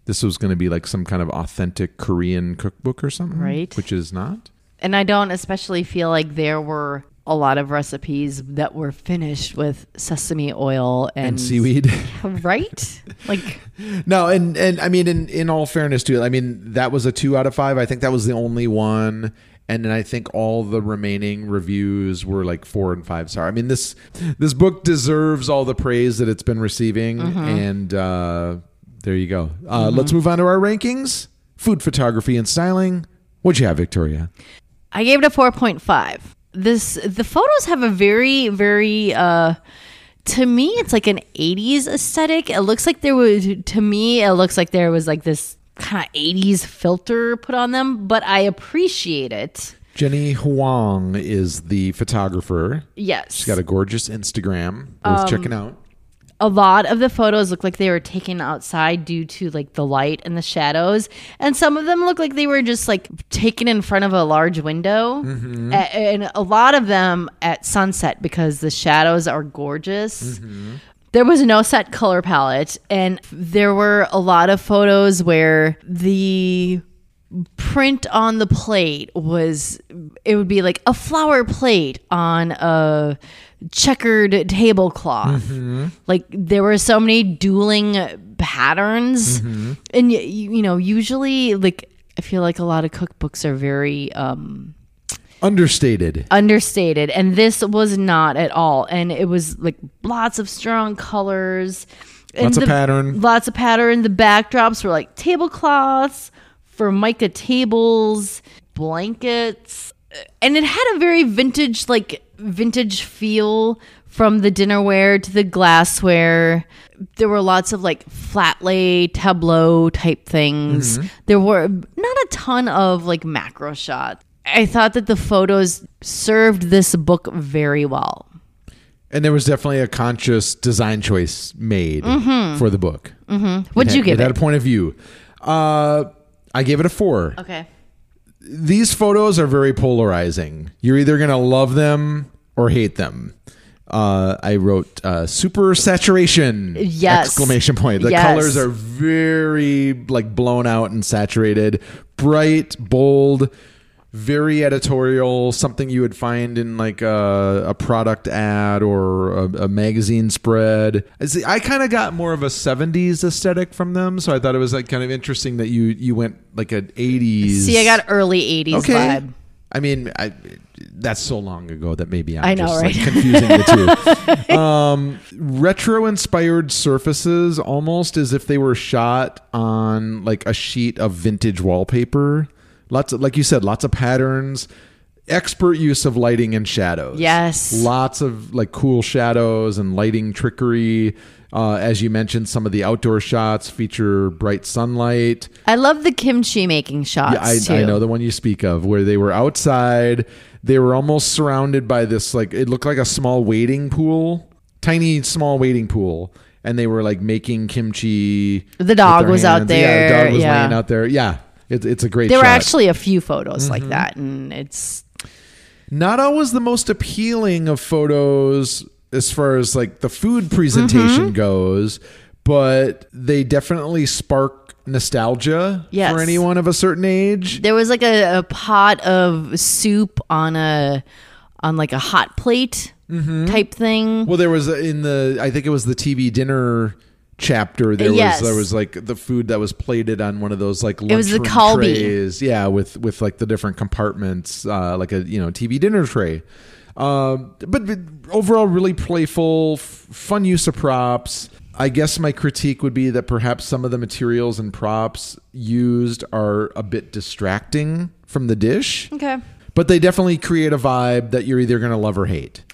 this was going to be like some kind of authentic Korean cookbook or something, Right. Which is not. And I don't especially feel like there were a lot of recipes that were finished with sesame oil and, and seaweed. right? Like no, and and I mean, in in all fairness to it, I mean that was a two out of five. I think that was the only one. And then I think all the remaining reviews were like four and five star. I mean this this book deserves all the praise that it's been receiving, and uh, there you go. Uh, Let's move on to our rankings: food photography and styling. What'd you have, Victoria? I gave it a 4.5. This the photos have a very very uh to me it's like an 80s aesthetic. It looks like there was to me it looks like there was like this kind of 80s filter put on them, but I appreciate it. Jenny Huang is the photographer. Yes. She's got a gorgeous Instagram worth um, checking out. a lot of the photos look like they were taken outside due to like the light and the shadows and some of them look like they were just like taken in front of a large window mm-hmm. A- and a lot of them at sunset because the shadows are gorgeous mm-hmm. There was no set color palette and there were a lot of photos where the print on the plate was it would be like a flower plate on a checkered tablecloth. Like there were so many dueling patterns. And y- you, you know usually like i feel like a lot of cookbooks are very um Understated. understated. And this was not at all. And it was like lots of strong colors. And Lots of the- pattern. lots of pattern. The backdrops were like tablecloths formica tables blankets. And it had a very vintage like vintage feel from the dinnerware to the glassware. There were lots of like flat lay tableau type things. Mm-hmm. There were not a ton of like macro shots i thought that the photos served this book very well And there was definitely a conscious design choice made for the book. Mm-hmm. what'd you It give had it a point of view. Uh, I gave it a four. okay These photos are very polarizing. You're either going to love them or hate them. Uh, I wrote uh, super saturation Yes. exclamation point. The Yes. colors are very like blown out and saturated, bright, bold, very editorial. Something you would find in like a, a product ad or a, a magazine spread. I see- I kind of got more of a '70s aesthetic from them, so I thought it was like kind of interesting that you you went like an '80s. see i got early 80s okay. vibe I mean, I, that's so long ago that maybe I'm I know, just right? like confusing the two. um, retro inspired surfaces, almost as if they were shot on like a sheet of vintage wallpaper. Lots of, like you said, lots of patterns. Expert use of lighting and shadows. Yes. lots of like cool shadows and lighting trickery. Uh, as you mentioned, some of the outdoor shots feature bright sunlight. I love the kimchi making shots Yeah, I. I know the one you speak of, where they were outside. They were almost surrounded by this, like it looked like a small wading pool, tiny small wading pool, and they were like making kimchi. The dog was out hands. Yeah, the dog was yeah. laying out there. Yeah, it's it's a great. There shot. were actually a few photos Mm-hmm. like that, and it's not always the most appealing of photos as far as like the food presentation Mm-hmm. goes, but they definitely spark nostalgia Yes. for anyone of a certain age. there was like a, a pot of soup on a on like a hot plate Mm-hmm. type thing. Well, there was a, in the I think it was the TV dinner chapter. There Yes. was there was like the food that was plated on one of those like It was the Kalbi. trays. Yeah, with with like the different compartments, uh, like a you know TV dinner tray. Um, but, but overall, really playful, f- fun use of props. I guess my critique would be that perhaps some of the materials and props used are a bit distracting from the dish, Okay. but they definitely create a vibe that you're either going to love or hate.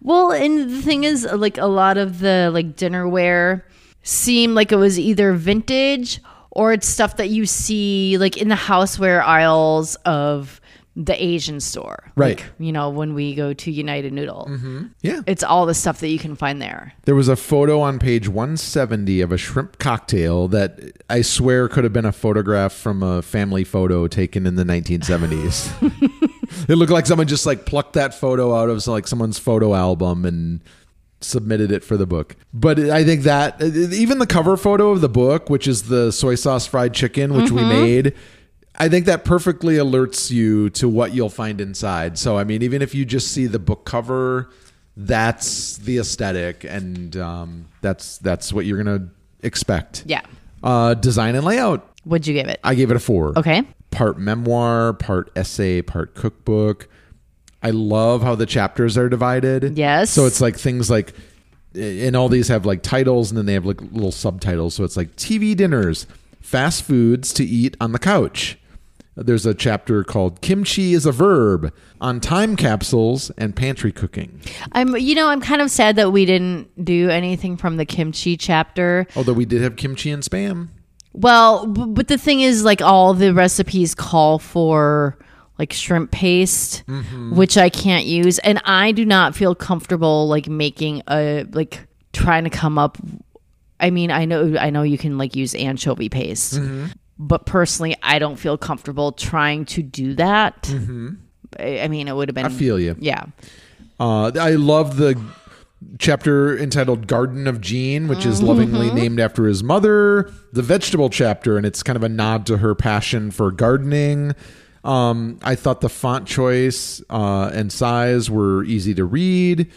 Well, and the thing is, like a lot of the like dinnerware seemed like it was either vintage or it's stuff that you see like in the houseware aisles of the Asian store. Right. Like, you know, when we go to United Noodle. Mm-hmm. Yeah. It's all the stuff that you can find there. There was a photo on page 170 of a shrimp cocktail that I swear could have been a photograph from a family photo taken in the 1970s. it looked like someone just like plucked that photo out of like someone's photo album and submitted it for the book. But I think that even the cover photo of the book, which is the soy sauce fried chicken, which we made, I think that perfectly alerts you to what you'll find inside. So, I mean, even if you just see the book cover, that's the aesthetic, and um, that's that's what you're gonna expect. Yeah. Uh, design and layout. What'd you give it? I gave it a four. Okay. Part memoir, part essay, part cookbook. I love how the chapters are divided. Yes. So it's like things like, and all these have like titles, and then they have like little subtitles. So it's like TV dinners, fast foods to eat on the couch. There's a chapter called Kimchi is a Verb on time capsules and pantry cooking. I'm you know, I'm kind of sad that we didn't do anything from the kimchi chapter. Although we did have kimchi and spam. Well, but the thing is like all the recipes call for like shrimp paste, mm-hmm. which I can't use and I do not feel comfortable like making a like trying to come up I mean, I know I know you can like use anchovy paste. Mm-hmm. But personally, I don't feel comfortable trying to do that. Mm-hmm. I, I mean, it would have been I feel you. Yeah. Uh, I love the chapter entitled Garden of Jean, which is lovingly named after his mother. The vegetable chapter, and it's kind of a nod to her passion for gardening. Um, I thought the font choice uh, and size were easy to read.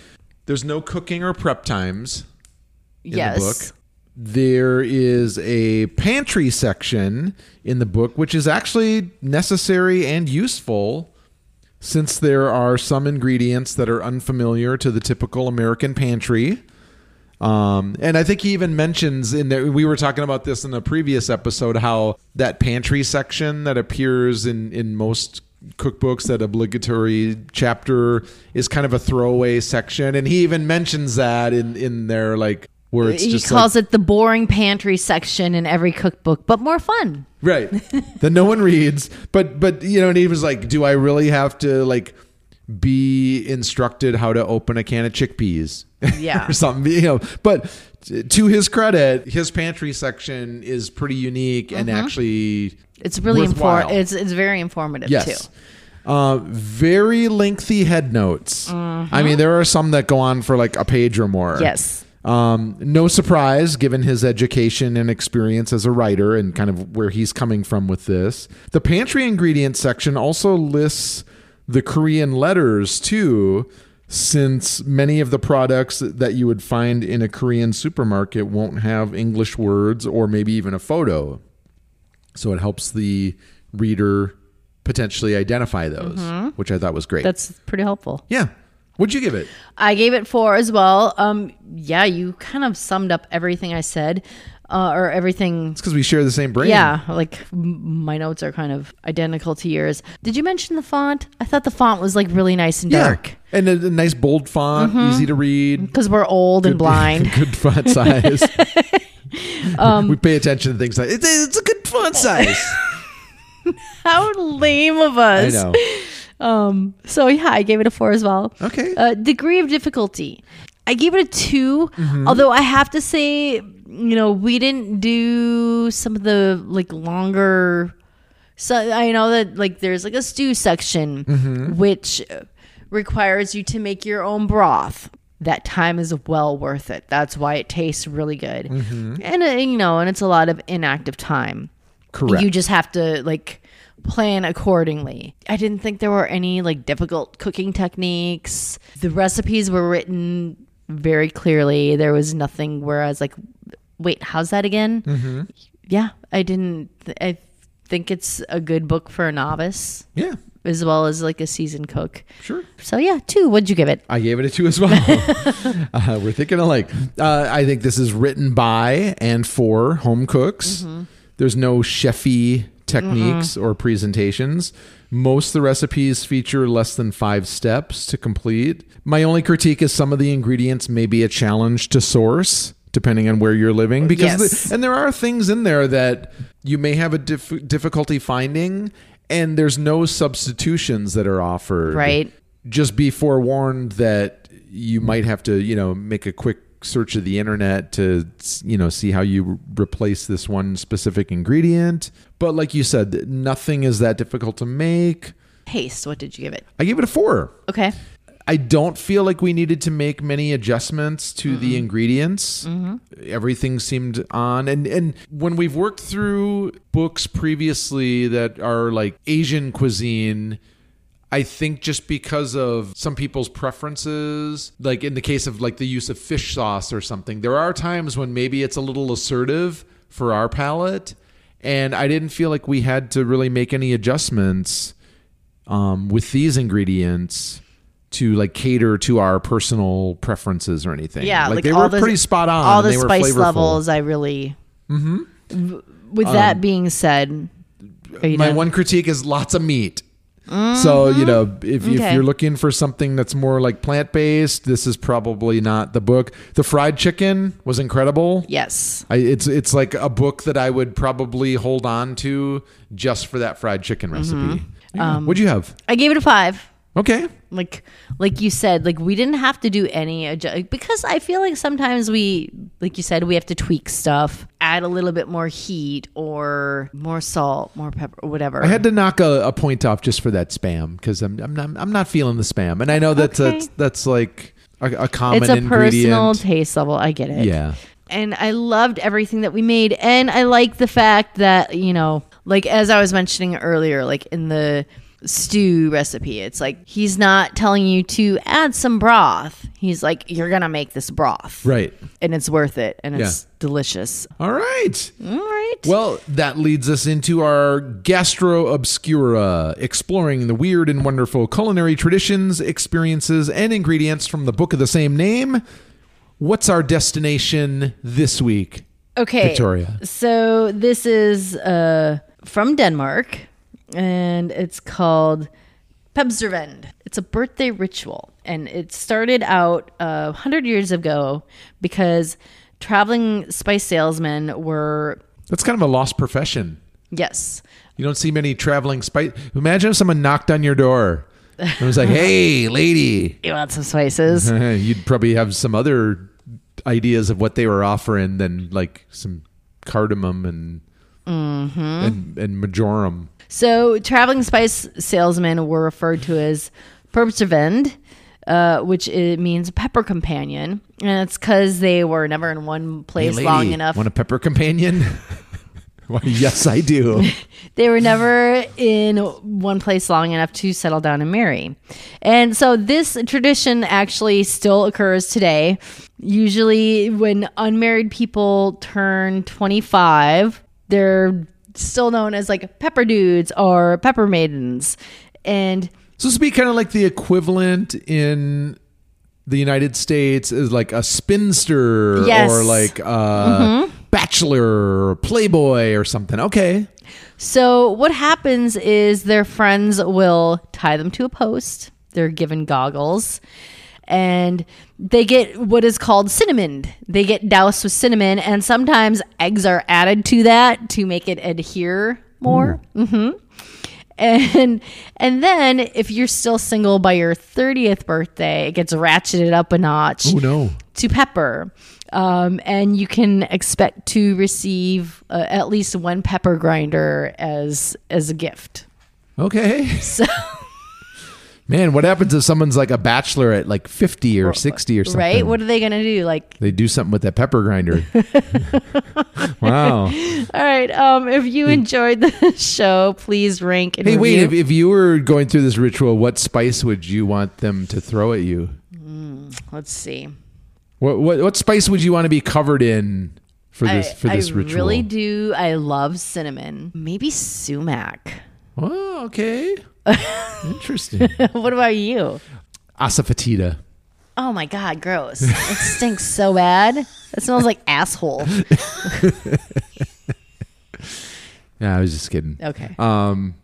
There's no cooking or prep times in yes. the book. There is a pantry section in the book, which is actually necessary and useful since there are some ingredients that are unfamiliar to the typical American pantry. Um, and I think he even mentions in there, we were talking about this in a previous episode, how that pantry section that appears in, in most cookbooks, that obligatory chapter is kind of a throwaway section. And he even mentions that in, in there, like, where it's he just calls like, it the boring pantry section in every cookbook, but more fun. right that no one reads but but you know and he was like do i really have to like be instructed how to open a can of chickpeas Yeah. or something you know but to his credit his pantry section is pretty unique and actually It's really important. It's it's very informative yes too. uh, very lengthy head notes i mean there are some that go on for like a page or more Yes. um, no surprise, given his education and experience as a writer and kind of where he's coming from with this. The pantry ingredients section also lists the Korean letters too, since many of the products that you would find in a Korean supermarket won't have English words or maybe even a photo. So it helps the reader potentially identify those, which I thought was great. That's pretty helpful. yeah. What'd you give it? I gave it four as well. Um, yeah, you kind of summed up everything I said, uh, or everything. It's because we share the same brain. Yeah, like m- my notes are kind of identical to yours. Did you mention the font? I thought the font was like really nice and dark. Mm-hmm. And a, a nice bold font, easy to read. Because we're old and blind. good font size. Um, we pay attention to things like it's a, it's a good font size. How lame of I us. know. Um, so yeah, I gave it a four as well. Okay. Uh, degree of difficulty. I gave it a 2 Mm-hmm. although I have to say, you know, we didn't do some of the like longer. So I know that like there's like a stew section, Mm-hmm. which requires you to make your own broth. That time is well worth it. That's why it tastes really good, Mm-hmm. and uh, you know, and it's a lot of inactive time. Correct. You just have to like plan accordingly. I didn't think there were any like difficult cooking techniques. The recipes were written very clearly. There was nothing where I was like, wait, how's that again? Mm-hmm. Yeah, I didn't. I think it's a good book for a novice yeah, as well as like a seasoned cook. sure. So yeah, two. What'd you give it? I gave it a two as well. uh, we're thinking alike. Uh, I think this is written by and for home cooks. Mm-hmm. There's no chefy techniques or presentations. Most of the recipes feature less than five steps to complete. My only critique is some of the ingredients may be a challenge to source depending on where you're living because Yes. the- and there are things in there that you may have a dif- difficulty finding and there's no substitutions that are offered Right. just be forewarned that you might have to, you know, make a quick search of the internet to, you know, see how you replace this one specific ingredient. But like you said, nothing is that difficult to make. Paste. What did you give it? I gave it a four. Okay. I don't feel like we needed to make many adjustments to the ingredients. Everything seemed on, and and when we've worked through books previously that are like Asian cuisine. I think just because of some people's preferences, like in the case of like the use of fish sauce or something, there are times when maybe it's a little assertive for our palate. And I didn't feel like we had to really make any adjustments um, with these ingredients to like cater to our personal preferences or anything. Yeah, like, like they were the- pretty spot on. all the they spice levels i really mm-hmm. with that being said My done? one critique is lots of meat. So you know, if, if you're looking for something that's more like plant based, this is probably not the book. The fried chicken was incredible. yes I, it's it's like a book that I would probably hold on to just for that fried chicken recipe. Mm-hmm. Yeah. Um, What'd you have? i gave it a five Okay, like like you said like we didn't have to do any adjust because i feel like sometimes we like you said we have to tweak stuff add a little bit more heat or more salt more pepper whatever I had to knock a, a point off just for that spam because I'm I'm not, I'm not feeling the spam, and I know that's Okay. that's, that's like a, a common it's a ingredient. personal taste level i get it yeah. and I loved everything that we made. And I like the fact that, you know, like as I was mentioning earlier, like in the stew recipe, it's like he's not telling you to add some broth. He's like, you're going to make this broth. Right. And it's worth it. And it's Yeah. delicious. All right. All right. Well, that leads us into our Gastro Obscura, exploring the weird and wonderful culinary traditions, experiences, and ingredients from the book of the same name. What's our destination this week? Okay. Victoria. So this is uh, from Denmark, and it's called Pebersvend. It's a birthday ritual, and it started out uh, 100 years ago because traveling spice salesmen were, That's kind of a lost profession. yes, You don't see many traveling spice. Imagine if someone knocked on your door and was like, "Hey, lady," you want some spices? you'd probably have some other ideas of what they were offering than like some cardamom and and, and majoram. So, traveling spice salesmen were referred to as Pebersvend, uh, which it means pepper companion, and it's because they were never in one Hey, place lady, long enough. Want a pepper companion? Yes, I do. They were never in one place long enough to settle down and marry. And so this tradition actually still occurs today. Usually, when unmarried people turn 25, they're still known as like pepper dudes or pepper maidens. And So this would be kind of like the equivalent in the United States is like a spinster Yes. or like a mm-hmm. bachelor or playboy or something. Okay. So what happens is their friends will tie them to a post. They're given goggles and they get what is called cinnamon. They get doused with cinnamon and sometimes eggs are added to that to make it adhere more. hmm And and then if you're still single by your 30th birthday, it gets ratcheted up a notch Oh no. to pepper. Um, and you can expect to receive uh, at least one pepper grinder as as a gift. Okay. So Man, what happens if someone's like a bachelor at like 50 or 60 or something? right, what are they gonna do? Like, they do something with that pepper grinder. wow. all right, um, if you enjoyed the show, please rank and Hey, wait, if, if you were going through this ritual, what spice would you want them to throw at you? Let's see. What what, what spice would you want to be covered in for this I, for this ritual? I really do. I love cinnamon. Maybe sumac. Oh, okay. Interesting. what about you? Asafoetida. Oh my god, gross! it stinks so bad. It smells like asshole. Yeah, I was just kidding. Okay. Um,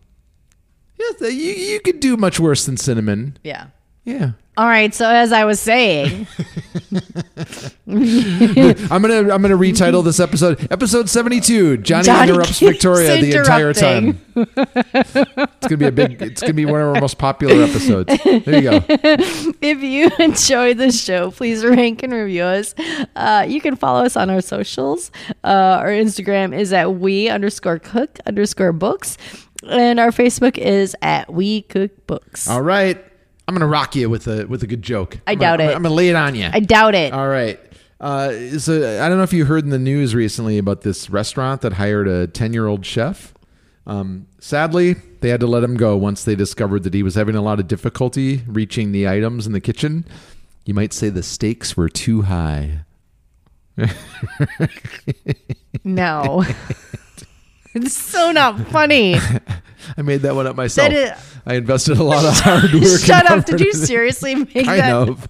yeah, th- you you could do much worse than cinnamon. Yeah. Yeah. All right. So as I was saying, I'm gonna I'm gonna retitle this episode episode 72. Johnny, Johnny interrupts Victoria the entire time. it's gonna be a big. It's gonna be one of our most popular episodes. There you go. if you enjoyed the show, please rank and review us. Uh, you can follow us on our socials. Uh, our Instagram is at we underscore cook underscore books, and our Facebook is at we cook books. All right. I'm gonna rock you with a with a good joke. I I'm doubt gonna, it. I'm gonna lay it on you. I doubt it. All right. Uh, so I don't know if you heard in the news recently about this restaurant that hired a 10 year old chef. Um, sadly, they had to let him go once they discovered that he was having a lot of difficulty reaching the items in the kitchen. You might say the stakes were too high. no. it's so not funny. I made that one up myself. Is- I invested a lot of hard work. Shut up. Did you effort in it. seriously make Kind that of.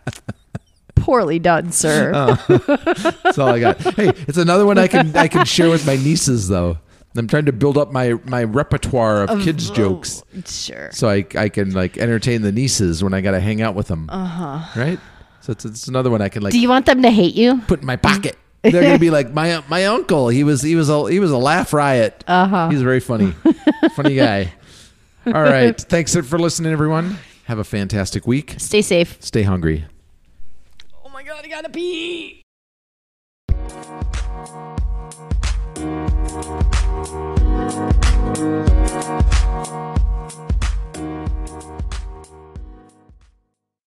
poorly done, sir? That's all I got. Hey, it's another one I can I can share with my nieces though. I'm trying to build up my my repertoire of kids jokes. Sure. so I, I can like entertain the nieces when I got to hang out with them. Uh huh. Right. So it's, it's another one I can like Do you want them to hate you? put in my pocket. They're gonna be like my my uncle. He was he was a he was a laugh riot. Uh huh. He's a very funny, funny guy. All right. Thanks for listening, everyone. Have a fantastic week. Stay safe. Stay hungry. Oh my god, I gotta pee.